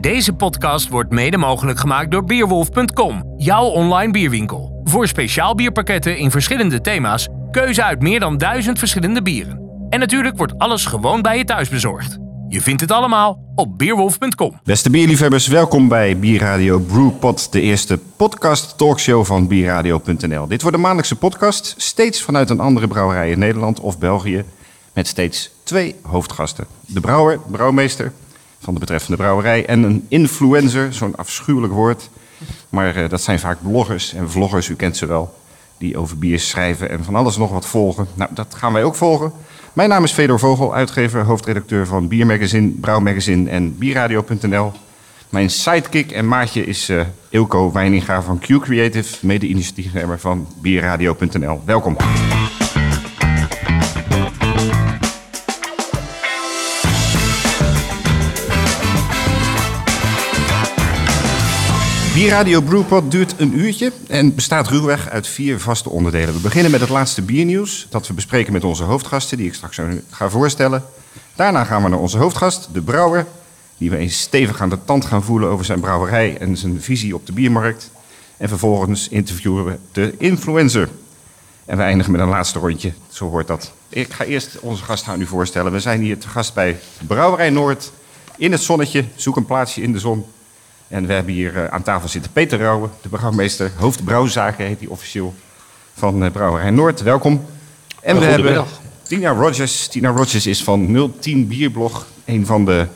Deze podcast wordt mede mogelijk gemaakt door Beerwolf.com, jouw online bierwinkel. Voor speciaal bierpakketten in verschillende thema's, keuze uit meer dan duizend verschillende bieren. En natuurlijk wordt alles gewoon bij je thuis bezorgd. Je vindt het allemaal op Beerwolf.com. Beste bierliefhebbers, welkom bij Bierradio Brewpod, de eerste podcast talkshow van bierradio.nl. Dit wordt een maandelijkse podcast, steeds vanuit een andere brouwerij in Nederland of België, met steeds twee hoofdgasten. De brouwer, brouwmeester van de betreffende brouwerij en een influencer, zo'n afschuwelijk woord. Maar eh, dat zijn vaak bloggers en vloggers, u kent ze wel, die over bier schrijven en van alles nog wat volgen. Nou, dat gaan wij ook volgen. Mijn naam is Fedor Vogel, uitgever, hoofdredacteur van Biermagazine, Brouwmagazine en Bierradio.nl. Mijn sidekick en maatje is uh, Ilko Weininga van Q Creative, mede-initiatiefnemer van Bierradio.nl. Welkom. Bierradio Brewpod duurt een uurtje en bestaat ruwweg uit vier vaste onderdelen. We beginnen met het laatste biernieuws dat we bespreken met onze hoofdgasten, die ik straks ga voorstellen. Daarna gaan we naar onze hoofdgast, de brouwer, die we eens stevig aan de tand gaan voelen over zijn brouwerij en zijn visie op de biermarkt. En vervolgens interviewen we de influencer. En we eindigen met een laatste rondje, zo hoort dat. Ik ga eerst onze gast aan u voorstellen. We zijn hier te gast bij Brouwerij Noord in het zonnetje. Zoek een plaatsje in de zon. En we hebben hier eh, aan tafel zitten Peter Rauwe, de brouwmeester, hoofdbrouwzaken heet hij officieel, van eh, Brouwerij Noord. Welkom. En we hebben Tina Rogers. Tina Rogers is van 010 Bierblog, een van de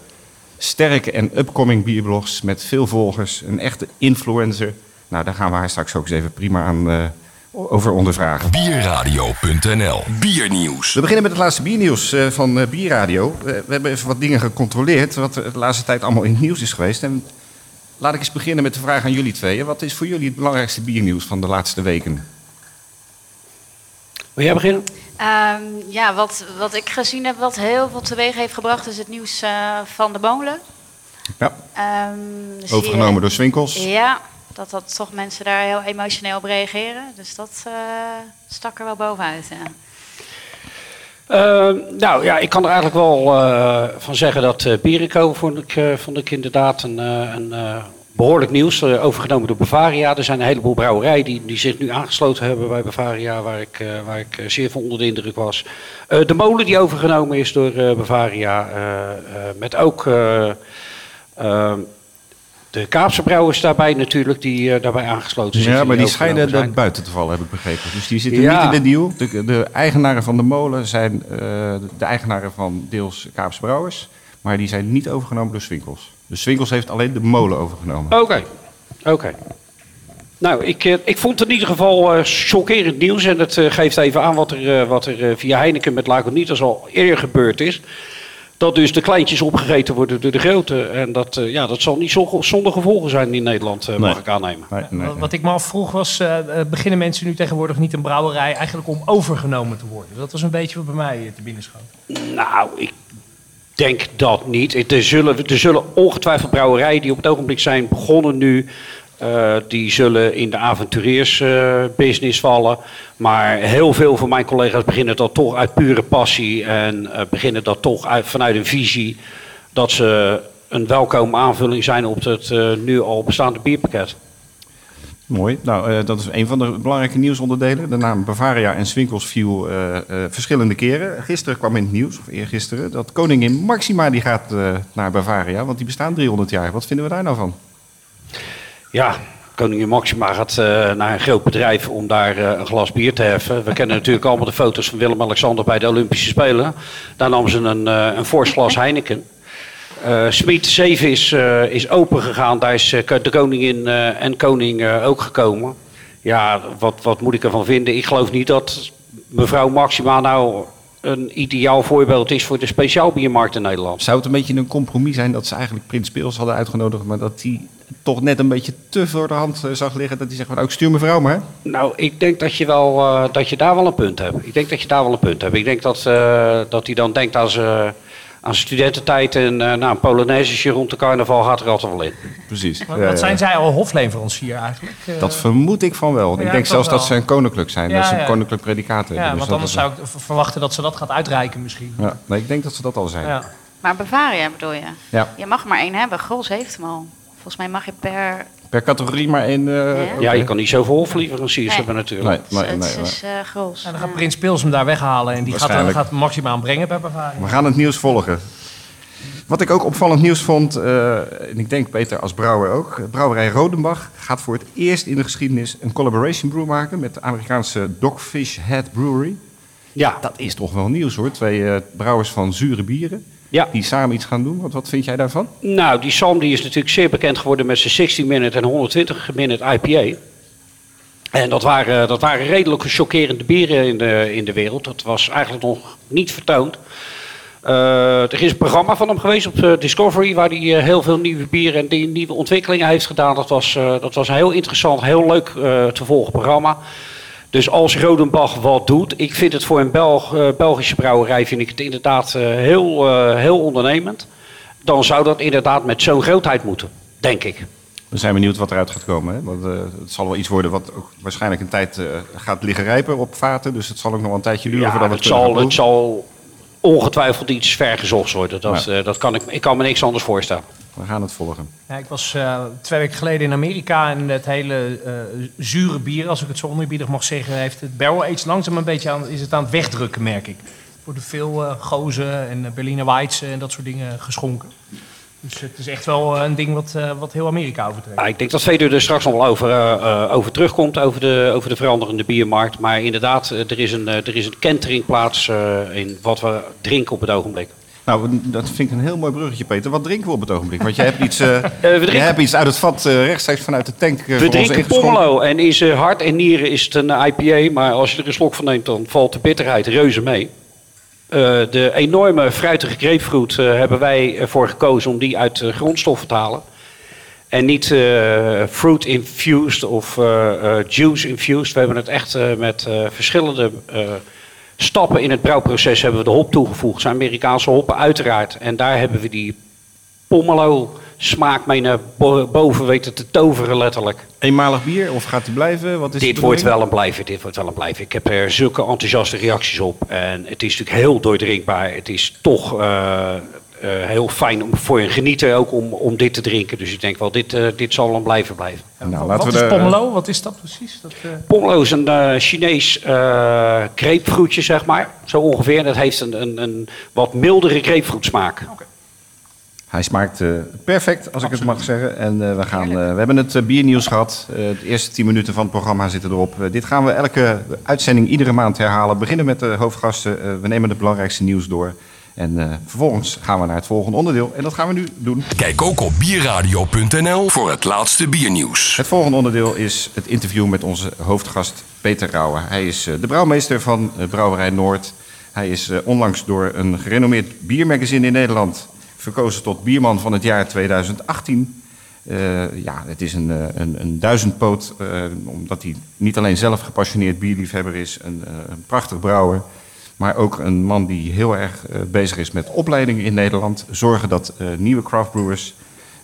sterke en upcoming bierblogs met veel volgers, een echte influencer. Nou, daar gaan we haar straks ook eens even prima aan uh, over ondervragen. Bierradio.nl Biernieuws. We beginnen met het laatste biernieuws uh, van uh, Bierradio. we hebben even wat dingen gecontroleerd, wat de laatste tijd allemaal in het nieuws is geweest. En Laat ik eens beginnen met de vraag aan jullie tweeën. Wat is voor jullie het belangrijkste biernieuws van de laatste weken? Wil jij beginnen? Um, ja, wat, wat ik gezien heb, wat heel veel teweeg heeft gebracht, is het nieuws uh, van de molen. Ja. Um, dus Overgenomen hier, door Swinkels. Ja, dat, dat toch mensen daar heel emotioneel op reageren. Dus dat uh, stak er wel bovenuit. Ja. Uh, nou ja, ik kan er eigenlijk wel uh, van zeggen dat uh, Berico vond ik, vond ik inderdaad een, een behoorlijk nieuws. overgenomen door Bavaria. Er zijn een heleboel brouwerijen die, die zich nu aangesloten hebben bij Bavaria, waar ik, waar ik zeer van onder de indruk was. de molen die overgenomen is door Bavaria, met ook de Kaapse brouwers daarbij natuurlijk, die daarbij aangesloten zijn. Ja, maar die schijnen er buiten te vallen, heb ik begrepen. Dus die zitten niet in de deal. De, de, eigenaren van de molen zijn de eigenaren van deels Kaapse brouwers. Maar die zijn niet overgenomen door Swinkels. Dus Swinkels heeft alleen de molen overgenomen. Oké, oké. Nou, ik, uh, ik vond het in ieder geval chockerend nieuws. En dat geeft even aan wat er, wat er via Heineken met Lagunitas al eerder gebeurd is dat dus de kleintjes opgegeten worden door de grote. En dat, uh, ja, dat zal niet zo, zonder gevolgen zijn in Nederland, uh, mag ik aannemen. Nee, nee, nee. Wat ik me afvroeg was, uh, beginnen mensen nu tegenwoordig niet een brouwerij eigenlijk om overgenomen te worden? Dat was een beetje wat bij mij te binnen schoot. Nou, ik denk dat niet. Er zullen, zullen ongetwijfeld brouwerijen die op het ogenblik zijn begonnen nu uh, die zullen in de avonturiersbusiness uh, vallen. Maar heel veel van mijn collega's beginnen dat toch uit pure passie en uh, beginnen dat toch uit, vanuit een visie dat ze een welkome aanvulling zijn op het nu al bestaande bierpakket. Mooi. Nou, dat is een van de belangrijke nieuwsonderdelen. De naam Bavaria en Swinkels viel verschillende keren. Gisteren kwam in het nieuws, of eergisteren, dat koningin Maxima die gaat naar Bavaria, want die bestaan 300 jaar. Wat vinden we daar nou van? Ja, koningin Maxima gaat naar een groot bedrijf om daar een glas bier te heffen. We kennen natuurlijk allemaal de foto's van Willem-Alexander bij de Olympische Spelen. Daar nam ze een, een fors glas Heineken. Smit 7 is, is open gegaan. Daar is de koningin en koning ook gekomen. Ja, wat, wat moet ik ervan vinden? Ik geloof niet dat mevrouw Maxima nou een ideaal voorbeeld is voor de speciaalbiermarkt in Nederland. Zou het een beetje een compromis zijn dat ze eigenlijk Prins Pils hadden uitgenodigd, maar dat die toch net een beetje te voor de hand eh, zag liggen dat hij zegt van ook stuur mevrouw maar. Nou, ik denk dat je, wel, uh, dat je daar wel een punt hebt. Ik denk dat je daar wel een punt hebt. Ik denk dat, uh, dat hij dan denkt zijn, aan studententijd en uh, nou, een Polonaise rond de carnaval gaat er altijd wel in. Precies. Wat, wat zijn zij al hofleverancier eigenlijk? Dat vermoed ik van wel. Ja, ik denk zelfs wel. dat ze een koninklijk zijn. Ja, dat ze een koninklijk predicaat hebben. Ja, dus want anders zou ik verwachten dat ze dat gaat uitreiken misschien. Ja, nee, ik denk dat ze dat al zijn. Maar Bavaria bedoel je? Ja. Je mag maar één hebben. Grols heeft hem al. Volgens mij mag je per... Per categorie maar één... eh, Ja. Je kan niet zoveel hofleveranciers Nee. hebben natuurlijk. Nee, nee, het nee, nee. is eh Grols. Nou, dan Ja. gaat Prins Pils hem daar weghalen en die gaat, dan gaat maximaal brengen bij Bavaria. We gaan het nieuws volgen. Wat ik ook opvallend nieuws vond, eh, en ik denk Peter als brouwer ook. Brouwerij Rodenbach gaat voor het eerst in de geschiedenis een collaboration brew maken met de Amerikaanse Dogfish Head Brewery. Ja, Dat is toch wel nieuws hoor. Twee eh, brouwers van zure bieren ja. die samen iets gaan doen. Wat, wat vind jij daarvan? Nou, die Sam die is natuurlijk zeer bekend geworden met zijn 60 minute en 120 minute IPA. En dat waren, dat waren redelijk chockerende bieren in de, in de wereld. Dat was eigenlijk nog niet vertoond. Eh, er is een programma van hem geweest op eh, Discovery waar hij eh, heel veel nieuwe bieren en die nieuwe ontwikkelingen heeft gedaan. Dat was, dat was een heel interessant, heel leuk te volgen programma. Dus als Rodenbach wat doet, ik vind het voor een Belg, eh, Belgische brouwerij vind ik het inderdaad eh, heel, eh, heel ondernemend. Dan zou dat inderdaad met zo'n grootheid moeten, denk ik. We zijn benieuwd wat eruit gaat komen. Hè? Want het zal wel iets worden wat ook waarschijnlijk een tijd gaat liggen rijpen op vaten. Dus het zal ook nog wel een tijdje duren Ja, voordat het, gaan zal, het zal ongetwijfeld iets vergezocht worden. Dat, Ja. dat kan ik, ik kan me niks anders voorstellen. We gaan het volgen. Ja, ik was eh, twee weken geleden in Amerika en het hele eh, zure bier, als ik het zo oneerbiedig mag zeggen, heeft het barrel aged langzaam een beetje aan, is het aan het wegdrukken, merk ik. Er worden veel eh gozen en Berliner Weitz en dat soort dingen geschonken. Dus het is echt wel een ding wat, wat heel Amerika overtreft. Ja, ik denk dat Vedur er straks nog wel over, over terugkomt, over de, over de veranderende biermarkt. Maar inderdaad, er is een, er is een kentering plaats eh, in wat we drinken op het ogenblik. Nou, dat vind ik een heel mooi bruggetje, Peter. Wat drinken we op het ogenblik? Want jij hebt iets, eh drinken- jij hebt iets uit het vat eh, rechtstreeks vanuit de tank eh, We drinken. Pomelo en in zijn hart en nieren is het een IPA. Maar als je er een slok van neemt, dan valt de bitterheid reuze mee. De enorme fruitige grapefruit hebben wij ervoor gekozen om die uit de grondstoffen te halen. En niet fruit infused of juice infused. We hebben het echt met verschillende stappen in het brouwproces hebben we de hop toegevoegd. zijn Amerikaanse hoppen uiteraard. En daar hebben we die pomelo smaak mee naar bo- boven weten te toveren letterlijk. Eenmalig bier of gaat die blijven? Wat is Dit wordt wel een blijven, dit wordt wel een blijven. Ik heb er zulke enthousiaste reacties op. En het is natuurlijk heel doordrinkbaar. Het is toch eh, heel fijn om, voor een genieter ook om, om dit te drinken. Dus ik denk wel, dit, eh, dit zal dan blijven blijven. Nou, wat laten is we de- pomelo? Wat is dat precies? Dat, eh, Pomelo is een eh, Chinees eh grapefruitje, zeg maar. Zo ongeveer. Dat heeft een, een, een wat mildere grapefruit smaak. Hij smaakt eh, perfect, als ik het mag zeggen. En eh, we, gaan, eh, we hebben het eh, biernieuws gehad. Eh, de eerste tien minuten van het programma zitten erop. Eh, dit gaan we elke uitzending iedere maand herhalen. We beginnen met de hoofdgasten. Eh, we nemen het belangrijkste nieuws door. En eh, vervolgens gaan we naar het volgende onderdeel. En dat gaan we nu doen. Kijk ook op bierradio.nl voor het laatste biernieuws. Het volgende onderdeel is het interview met onze hoofdgast Peter Rauwe. Hij is eh, de brouwmeester van eh, Brouwerij Noord. Hij is onlangs door een gerenommeerd biermagazine in Nederland verkozen tot bierman van het jaar 2018. Eh, ja, het is een, een, een duizendpoot, omdat hij niet alleen zelf gepassioneerd bierliefhebber is, een, een prachtig brouwer, maar ook een man die heel erg eh, bezig is met opleidingen in Nederland. Zorgen dat eh, nieuwe craftbrewers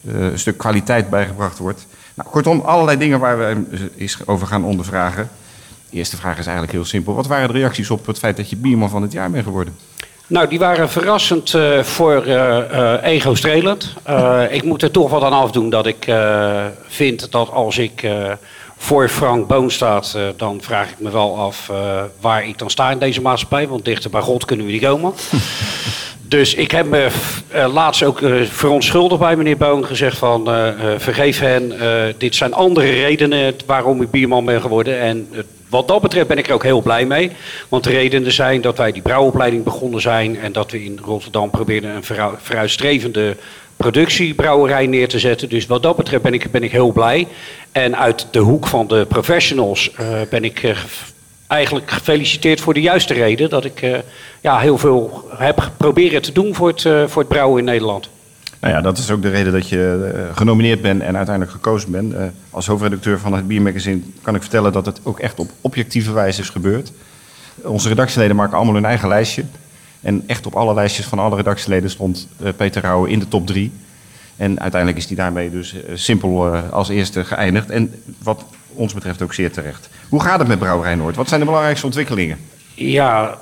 eh, een stuk kwaliteit bijgebracht wordt. Nou, kortom, allerlei dingen waar we hem eens over gaan ondervragen. De eerste vraag is eigenlijk heel simpel. Wat waren de reacties op het feit dat je bierman van het jaar bent geworden? Nou, die waren verrassend voor ego-strelend. Ik moet er toch wat aan afdoen dat ik vind dat als ik voor Frank Boon staat, eh, dan vraag ik me wel af eh, waar ik dan sta in deze maatschappij. Want dichter bij God kunnen we niet komen. Dus ik heb me eh, laatst ook verontschuldigd bij meneer Boon gezegd van vergeef hen, dit zijn andere redenen waarom ik bierman ben geworden. En wat dat betreft ben ik er ook heel blij mee. Want de redenen zijn dat wij die brouwopleiding begonnen zijn en dat we in Rotterdam probeerden een vooru- vooruitstrevende productiebrouwerij neer te zetten. Dus wat dat betreft ben ik, ben ik heel blij. En uit de hoek van de professionals eh, ben ik eh, eigenlijk gefeliciteerd voor de juiste reden. Dat ik eh, ja, heel veel heb geprobeerd te doen voor het, voor het brouwen in Nederland. Nou ja, dat is ook de reden dat je genomineerd bent en uiteindelijk gekozen bent. Als hoofdredacteur van het Biermagazine kan ik vertellen dat het ook echt op objectieve wijze is gebeurd. Onze redactieleden maken allemaal hun eigen lijstje. En echt op alle lijstjes van alle redactieleden stond eh, Peter Rauwe in de top drie. En uiteindelijk is hij daarmee dus eh, simpel eh, als eerste geëindigd. En wat ons betreft ook zeer terecht. Hoe gaat het met Brouwerij Noord? Wat zijn de belangrijkste ontwikkelingen? Ja,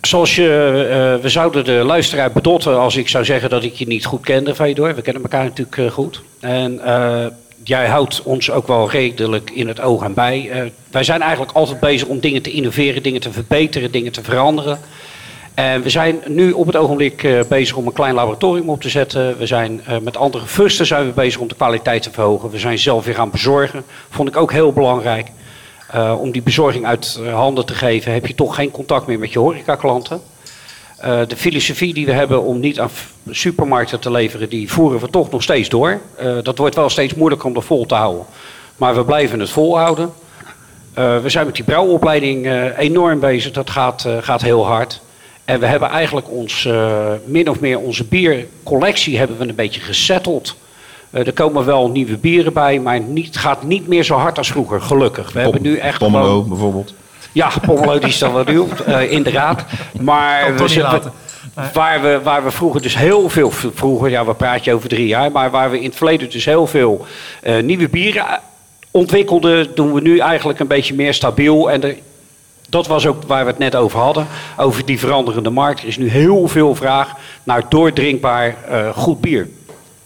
Zoals je, we zouden de luisteraar bedotten als ik zou zeggen dat ik je niet goed kende, Fedor. We kennen elkaar natuurlijk goed. En jij houdt ons ook wel redelijk in het oog en bij. Wij zijn eigenlijk altijd bezig om dingen te innoveren, dingen te verbeteren, dingen te veranderen. En we zijn nu op het ogenblik eh, bezig om een klein laboratorium op te zetten. We zijn eh, met andere fusten zijn we bezig om de kwaliteit te verhogen. We zijn zelf weer gaan bezorgen. Vond ik ook heel belangrijk. Eh, om die bezorging uit eh, handen te geven, heb je toch geen contact meer met je horecaklanten. Eh, de filosofie die we hebben om niet aan supermarkten te leveren, die voeren we toch nog steeds door. Eh, dat wordt wel steeds moeilijker om dat vol te houden. Maar we blijven het volhouden. Eh, we zijn met die brouwopleiding eh, enorm bezig. Dat gaat, eh, gaat heel hard. En we hebben eigenlijk ons, eh, min of meer onze biercollectie hebben we een beetje gesetteld. Eh, er komen wel nieuwe bieren bij, maar niet, het gaat niet meer zo hard als vroeger, gelukkig. We hebben nu echt Pomelo gewoon- bijvoorbeeld. ja, Pomelo die is dan wel nieuw, eh, inderdaad. Maar we zitten- waar, we, waar we vroeger dus heel veel, vroeger, ja we praten over drie jaar, maar waar we in het verleden dus heel veel eh, nieuwe bieren ontwikkelden, doen we nu eigenlijk een beetje meer stabiel. En de- dat was ook waar we het net over hadden, over die veranderende markt. Er is nu heel veel vraag naar doordrinkbaar eh, goed bier.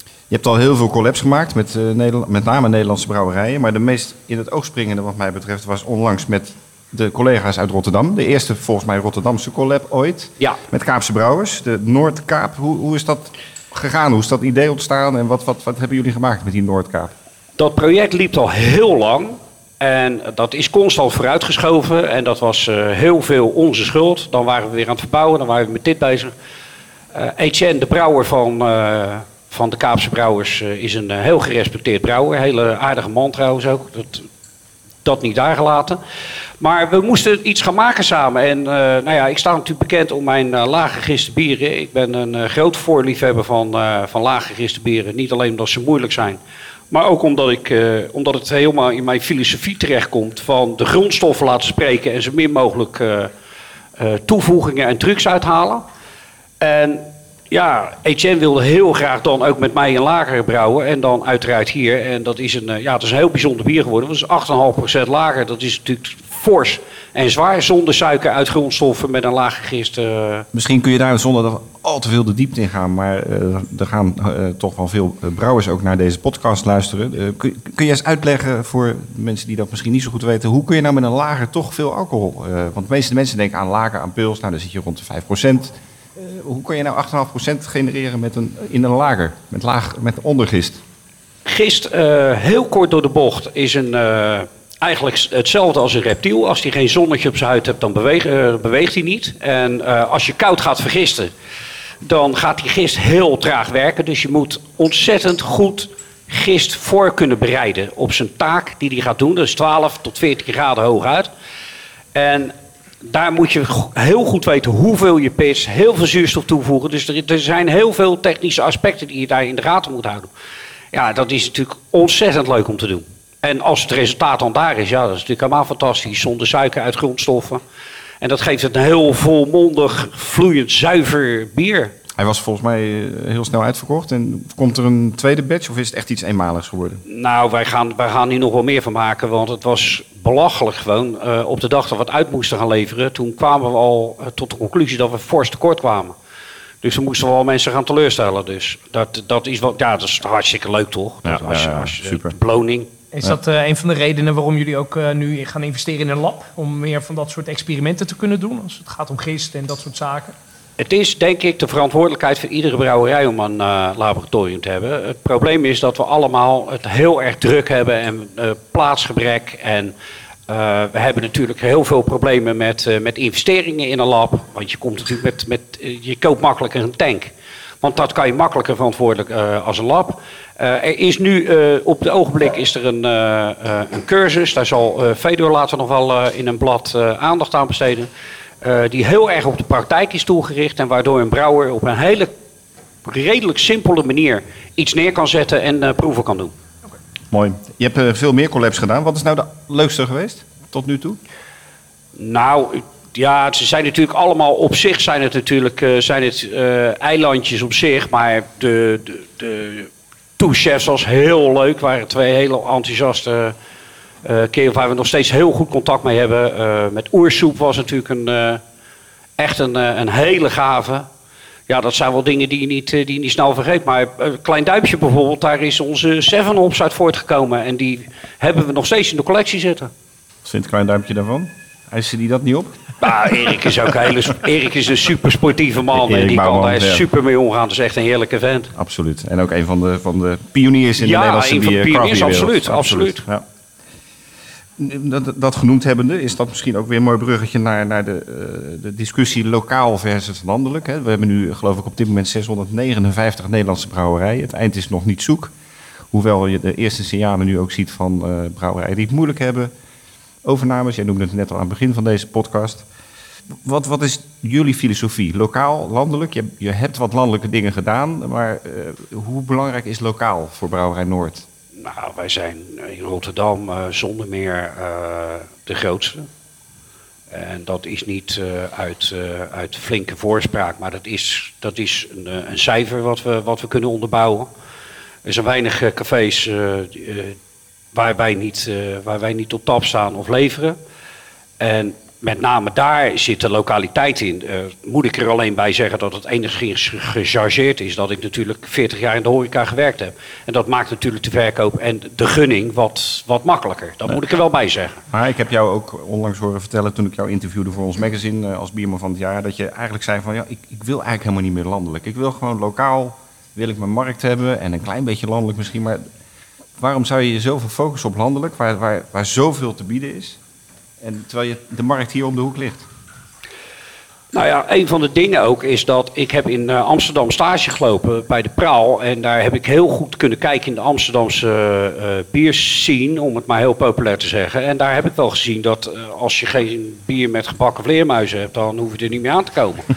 Je hebt al heel veel collabs gemaakt met, eh, Nederland, met name Nederlandse brouwerijen. Maar de meest in het oog springende wat mij betreft was onlangs met de collega's uit Rotterdam. De eerste volgens mij Rotterdamse collab ooit. Ja. Met Kaapse Brouwers, de Noordkaap. Hoe, hoe is dat gegaan? Hoe is dat idee ontstaan? En wat, wat, wat hebben jullie gemaakt met die Noordkaap? Dat project liep al heel lang. En dat is constant vooruitgeschoven. En dat was eh, heel veel onze schuld. Dan waren we weer aan het verbouwen. Dan waren we met dit bezig. Eh Etienne, de brouwer van, eh, van de Kaapse Brouwers, is een heel gerespecteerd brouwer. Hele aardige man trouwens ook. Dat, dat niet daar gelaten. Maar we moesten iets gaan maken samen. En nou ja, ik sta natuurlijk bekend om mijn lage giste bieren. Ik ben een groot voorliefhebber van, van lage giste bieren. Niet alleen omdat ze moeilijk zijn. Maar ook omdat, ik, eh, omdat het helemaal in mijn filosofie terechtkomt. Van de grondstoffen laten spreken en zo min mogelijk eh, eh, toevoegingen en trucs uithalen. En ja, Etienne wilde heel graag dan ook met mij een lager brouwen. En dan uiteraard hier. En dat is een, ja, het is een heel bijzonder bier geworden. Dat is 8,5% lager. Dat is natuurlijk fors en zwaar. Zonder suiker uit grondstoffen met een lage gist. eh. Misschien kun je daar zonder dat al te veel de diepte in gaan, maar eh, er gaan eh, toch wel veel brouwers ook naar deze podcast luisteren. Kun, kun je eens uitleggen voor mensen die dat misschien niet zo goed weten, hoe kun je nou met een lager toch veel alcohol? want de meeste mensen denken aan lager, aan pils, nou dan zit je rond de 5%. Eh, hoe kun je nou 8,5% genereren met een, in een lager, met, laag, met ondergist? Gist, heel kort door de bocht, is een, eigenlijk hetzelfde als een reptiel. Als hij geen zonnetje op zijn huid hebt, dan beweegt, eh, beweegt hij niet. En eh, als je koud gaat vergisten, dan gaat die gist heel traag werken. Dus je moet ontzettend goed gist voor kunnen bereiden op zijn taak die hij gaat doen. Is 12 tot 14 graden hooguit. En daar moet je heel goed weten hoeveel je pitst, heel veel zuurstof toevoegen. Dus er, er zijn heel veel technische aspecten die je daar in de gaten moet houden. Ja, dat is natuurlijk ontzettend leuk om te doen. En als het resultaat dan daar is, ja, dat is natuurlijk helemaal fantastisch. Zonder suiker uit grondstoffen. En dat geeft het een heel volmondig, vloeiend, zuiver bier. Hij was volgens mij eh, heel snel uitverkocht. En komt er een tweede batch of is het echt iets eenmaligs geworden? Nou, wij gaan, wij gaan hier nog wel meer van maken, want het was belachelijk gewoon. Eh, op de dag dat we het uit moesten gaan leveren, toen kwamen we al eh, tot de conclusie dat we fors tekort kwamen. Dus dan moesten we al mensen gaan teleurstellen. Dus dat, dat is wat, ja, dat is hartstikke leuk toch? Ja, Dat als je- ja, als super. beloning. Is dat eh, een van de redenen waarom jullie ook eh, nu gaan investeren in een lab? Om meer van dat soort experimenten te kunnen doen als het gaat om gist en dat soort zaken? Het is denk ik de verantwoordelijkheid van iedere brouwerij om een eh, laboratorium te hebben. Het probleem is dat we allemaal het heel erg druk hebben en eh, plaatsgebrek. En eh, we hebben natuurlijk heel veel problemen met, eh, met investeringen in een lab. Want je komt natuurlijk met, met je koopt makkelijker een tank. Want dat kan je makkelijker verantwoordelijk eh, als een lab. Eh, er is nu eh, op het ogenblik is er een, eh, een cursus. Daar zal Fedor later nog wel in een blad aandacht aan besteden. die heel erg op de praktijk is toegericht. En waardoor een brouwer op een hele redelijk simpele manier iets neer kan zetten en proeven kan doen. Mooi. Je hebt veel meer collabs gedaan. Wat is nou de leukste geweest tot nu toe? Nou, ja, ze zijn natuurlijk allemaal op zich zijn het natuurlijk zijn het, eilandjes op zich. Maar de, de, de toechefs was heel leuk. waren twee hele enthousiaste uh, waar we nog steeds heel goed contact mee hebben. Uh, met Oersoep was natuurlijk een, uh, Echt een, eh, een hele gave. Ja, dat zijn wel dingen die je niet, eh, die niet snel vergeet. Maar eh, Klein Duimpje bijvoorbeeld, daar is onze Seven Hops uit voortgekomen. En die hebben we nog steeds in de collectie zitten. Vindt Klein Duimpje daarvan? Eisen die dat niet op? Nou, Erik is ook een hele, Erik is een super sportieve man. Erik en die kan daar ja. super mee omgaan. Het is echt een heerlijke vent. Absoluut. En ook een van de, van de pioniers in Ja, de Nederlandse een van de pioniers, craftbierwereld. absoluut, Ja. Dat, dat genoemd hebbende, is dat misschien ook weer een mooi bruggetje naar, naar de, eh, de discussie lokaal versus landelijk. Hè. We hebben nu, geloof ik, op dit moment 659 Nederlandse brouwerijen. Het eind is nog niet zoek. Hoewel je de eerste signalen nu ook ziet van eh, brouwerijen die het moeilijk hebben. Overnames, jij noemde het net al aan het begin van deze podcast. Wat, wat is jullie filosofie? Lokaal, landelijk? Je, je hebt wat landelijke dingen gedaan, maar eh, hoe belangrijk is lokaal voor Brouwerij Noord? Nou, wij zijn in Rotterdam eh, zonder meer eh, de grootste. En dat is niet eh, uit, eh, uit flinke voorspraak, maar dat is, dat is een, eh, een cijfer wat we, wat we kunnen onderbouwen. Er zijn weinig eh, cafés eh, eh, waar, wij niet, eh, waar wij niet op tap staan of leveren. En met name daar zit de lokaliteit in. Eh, moet ik er alleen bij zeggen dat het enigszins gechargeerd is dat ik natuurlijk 40 jaar in de horeca gewerkt heb. En dat maakt natuurlijk de verkoop en de gunning wat, wat makkelijker. Dat moet ik er wel bij zeggen. Maar ik heb jou ook onlangs horen vertellen toen ik jou interviewde voor ons magazine eh, als bierman van het jaar, dat je eigenlijk zei van ja, ik, ik wil eigenlijk helemaal niet meer landelijk. Ik wil gewoon lokaal, wil ik mijn markt hebben en een klein beetje landelijk misschien, maar waarom zou je je zoveel focussen op landelijk, waar, waar, waar zoveel te bieden is, en terwijl je de markt hier om de hoek ligt? Nou ja, een van de dingen ook is dat ik heb in eh, Amsterdam stage gelopen bij de Praal. En daar heb ik heel goed kunnen kijken in de Amsterdamse eh, eh, bierscene, om het maar heel populair te zeggen. En daar heb ik wel gezien dat eh, als je geen bier met gebakken vleermuizen hebt, dan hoef je er niet meer aan te komen.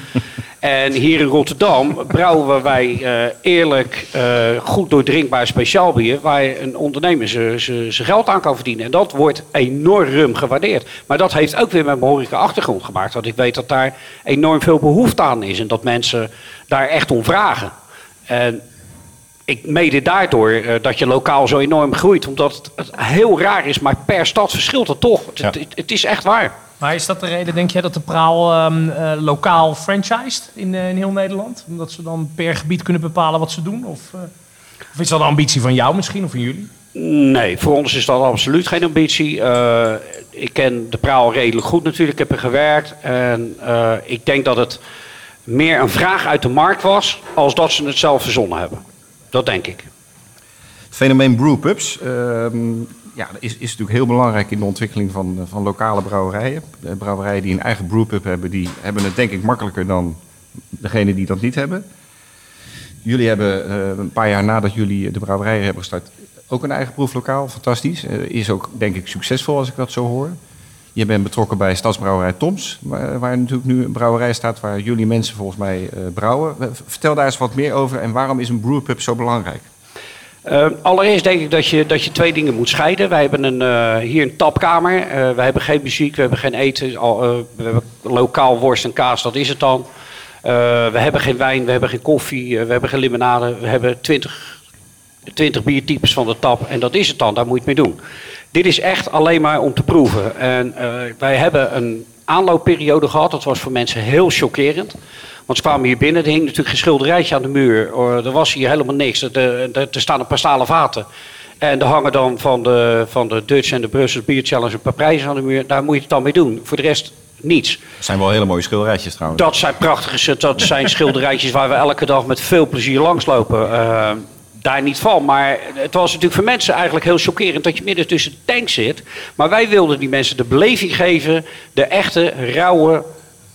En hier in Rotterdam brouwen wij eh, eerlijk, eh, goed doordrinkbaar speciaal bier... waar een ondernemer zijn geld aan kan verdienen. En dat wordt enorm gewaardeerd. Maar dat heeft ook weer met mijn horeca achtergrond gemaakt. Want ik weet dat daar enorm veel behoefte aan is. En dat mensen daar echt om vragen. En ik mede daardoor eh, dat je lokaal zo enorm groeit. Omdat het, heel raar is, maar per stad verschilt het toch. Het, Ja. het, het is echt waar. Maar is dat de reden, denk jij, dat de Praal ehm, eh, lokaal franchised in, eh, in heel Nederland? Omdat ze dan per gebied kunnen bepalen wat ze doen? Of, eh, of is dat een ambitie van jou misschien, of van jullie? Nee, voor ons is dat absoluut geen ambitie. Eh, ik ken de praal redelijk goed natuurlijk, ik heb er gewerkt. En eh, ik denk dat het meer een vraag uit de markt was, als dat ze het zelf verzonnen hebben. Dat denk ik. Het fenomeen brewpubs ehm ja, is, is natuurlijk heel belangrijk in de ontwikkeling van, eh, van lokale brouwerijen. Eh, Brouwerijen die een eigen brewpub hebben, die hebben het denk ik makkelijker dan degene die dat niet hebben. Jullie hebben eh, een paar jaar nadat jullie de brouwerijen hebben gestart ook een eigen proeflokaal. Fantastisch. Is ook denk ik succesvol als ik dat zo hoor. Je bent betrokken bij Stadsbrouwerij Toms, waar, natuurlijk nu een brouwerij staat waar jullie mensen volgens mij brouwen. Vertel daar eens wat meer over en waarom is een brewpub zo belangrijk? Eh, allereerst denk ik dat je, dat je twee dingen moet scheiden. Wij hebben een, eh, hier een tapkamer. Eh wij hebben geen muziek, we hebben geen eten. We hebben lokaal worst en kaas, dat is het dan. We hebben geen wijn, we hebben geen koffie, we hebben geen limonade. We hebben 20, 20 biertypes van de tap en dat is het dan, daar moet je het mee doen. Dit is echt alleen maar om te proeven. En wij hebben een aanloopperiode gehad, dat was voor mensen heel chockerend. Want ze kwamen hier binnen, er hing natuurlijk geen schilderijtje aan de muur. Oh, Er was hier helemaal niks. Er, er, er staan een paar stalen vaten. En er hangen dan van de, van de Dutch en de Brussels Beer Challenge een paar prijzen aan de muur. Daar moet je het dan mee doen. Voor de rest niets. Dat zijn wel hele mooie schilderijtjes trouwens. Dat zijn prachtige dat zijn schilderijtjes waar we elke dag met veel plezier langslopen. Eh, daar niet van. Maar het was natuurlijk voor mensen eigenlijk heel chockerend dat je midden tussen de tank zit. Maar wij wilden die mensen de beleving geven, de echte, rauwe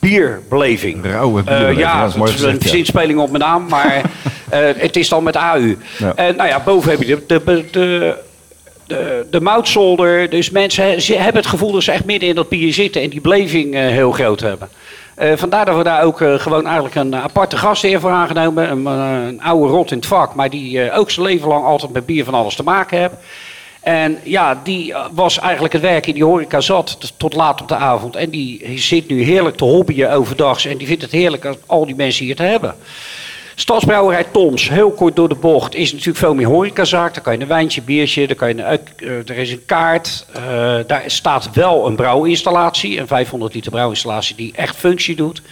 bierbeleving. Rauwe Eh, bierbeleving, ja, dat is mooi een ja. zinspeling op mijn naam, maar eh, het is dan met AU. Ja. En nou ja, boven heb je de, de, de, de, de moutzolder. Dus mensen ze hebben het gevoel dat ze echt midden in dat bier zitten en die beleving eh, heel groot hebben. Vandaar dat we daar ook gewoon eigenlijk een aparte gastheer voor aangenomen. Een, een oude rot in het vak, maar die ook zijn leven lang altijd met bier van alles te maken heeft. En ja, die eh, was eigenlijk het werk in die horeca zat tot laat op de avond. En die zit nu heerlijk te hobbyen overdags. En die vindt het heerlijk als al die mensen hier te hebben. Stadsbrouwerij Toms, heel kort door de bocht, is natuurlijk veel meer horecazaak. Daar kan je een wijntje, biertje, daar kan je uh, er is een kaart. Uh, daar staat wel een brouwinstallatie, een 500 liter brouwinstallatie die echt functie doet.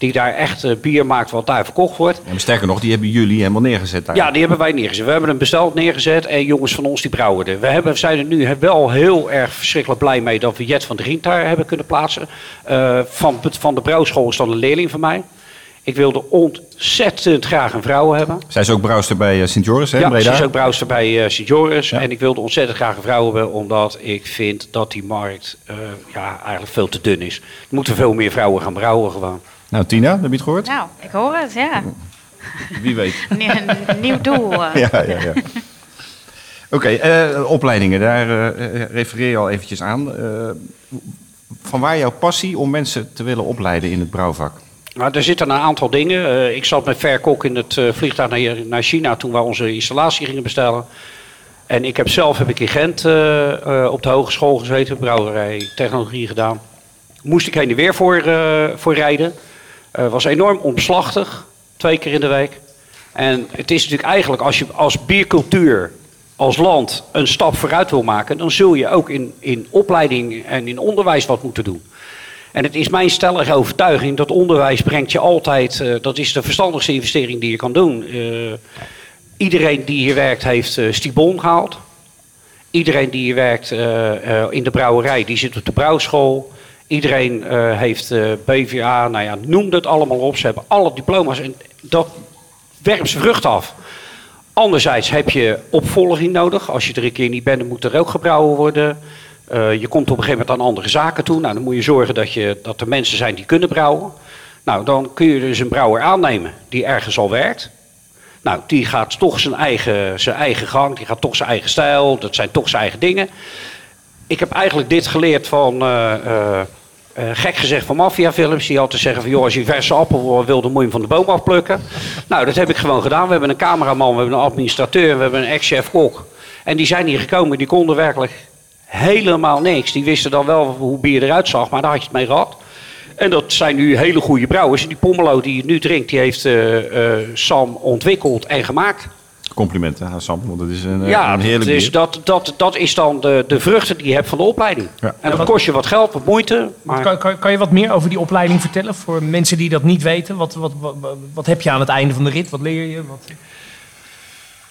Die daar echt uh, bier maakt wat daar verkocht wordt. En sterker nog, die hebben jullie helemaal neergezet daar. Ja, die hebben wij neergezet. We hebben hem besteld neergezet en jongens van ons die brouwen er. We hebben, zijn er nu wel heel erg verschrikkelijk blij mee dat we Jet van de Rient daar hebben kunnen plaatsen. van, van de brouwschool is dan een leerling van mij. Ik wilde ontzettend graag een vrouw hebben. Zij is ook brouwster bij Sint-Joris, hè? Ja, Breda? ze is ook brouwster bij Sint-Joris. Ja. En ik wilde ontzettend graag een vrouw hebben, omdat ik vind dat die markt uh, ja, eigenlijk veel te dun is. Er moeten veel meer vrouwen gaan brouwen gewoon. Nou, Tina, heb je het gehoord? Nou, ik hoor het, ja. Wie weet. een nieuw doel. Uh. ja, ja, ja. Oké, okay, uh, opleidingen, daar uh, refereer je al eventjes aan. van waar jouw passie om mensen te willen opleiden in het brouwvak? Nou, er zitten een aantal dingen. Uh, ik zat met Verkok in het uh, vliegtuig naar, naar, China toen we onze installatie gingen bestellen. En ik heb zelf heb ik in Gent uh, op de hogeschool gezeten, brouwerij technologie gedaan. Moest ik heen en weer voor, voor rijden. Was enorm omslachtig, twee keer in de week. En het is natuurlijk eigenlijk, als je als biercultuur, als land een stap vooruit wil maken, dan zul je ook in, in opleiding en in onderwijs wat moeten doen. En het is mijn stellige overtuiging dat onderwijs brengt je altijd, uh, dat is de verstandigste investering die je kan doen. Uh, iedereen die hier werkt heeft uh, Stibon gehaald. Iedereen die hier werkt in de brouwerij, die zit op de brouwschool. Iedereen heeft BVA, nou ja, noem het allemaal op. Ze hebben alle diploma's en dat werpt zijn vrucht af. Anderzijds heb je opvolging nodig. Als je er een keer niet bent, dan moet er ook gebrouwen worden. Uh, je komt op een gegeven moment aan andere zaken toe. Nou, dan moet je zorgen dat, je, dat er mensen zijn die kunnen brouwen. Nou, dan kun je dus een brouwer aannemen die ergens al werkt. Nou, die gaat toch zijn eigen, zijn eigen gang, die gaat toch zijn eigen stijl, dat zijn toch zijn eigen dingen. Ik heb eigenlijk dit geleerd van, gek gezegd, van maffiafilms. Die altijd zeggen van, joh, als je verse appel wil, dan moet je hem van de boom afplukken. Nou, dat heb ik gewoon gedaan. We hebben een cameraman, we hebben een administrateur, we hebben een ex-chef-kok. En die zijn hier gekomen, die konden werkelijk helemaal niks. Die wisten dan wel hoe bier eruit zag, maar daar had je het mee gehad. En dat zijn nu hele goede brouwers. Die Pommelo die je nu drinkt, die heeft uh, uh, Sam ontwikkeld en gemaakt. Complimenten aan Sam, want dat is een, ja, een heerlijk dus dat, dat, dat is dan de, de vruchten die je hebt van de opleiding. Ja. En dat kost je wat geld, wat moeite. Maar... Kan, kan, kan, je wat meer over die opleiding vertellen voor mensen die dat niet weten? Wat, wat, wat, wat heb je aan het einde van de rit? Wat leer je? Wat...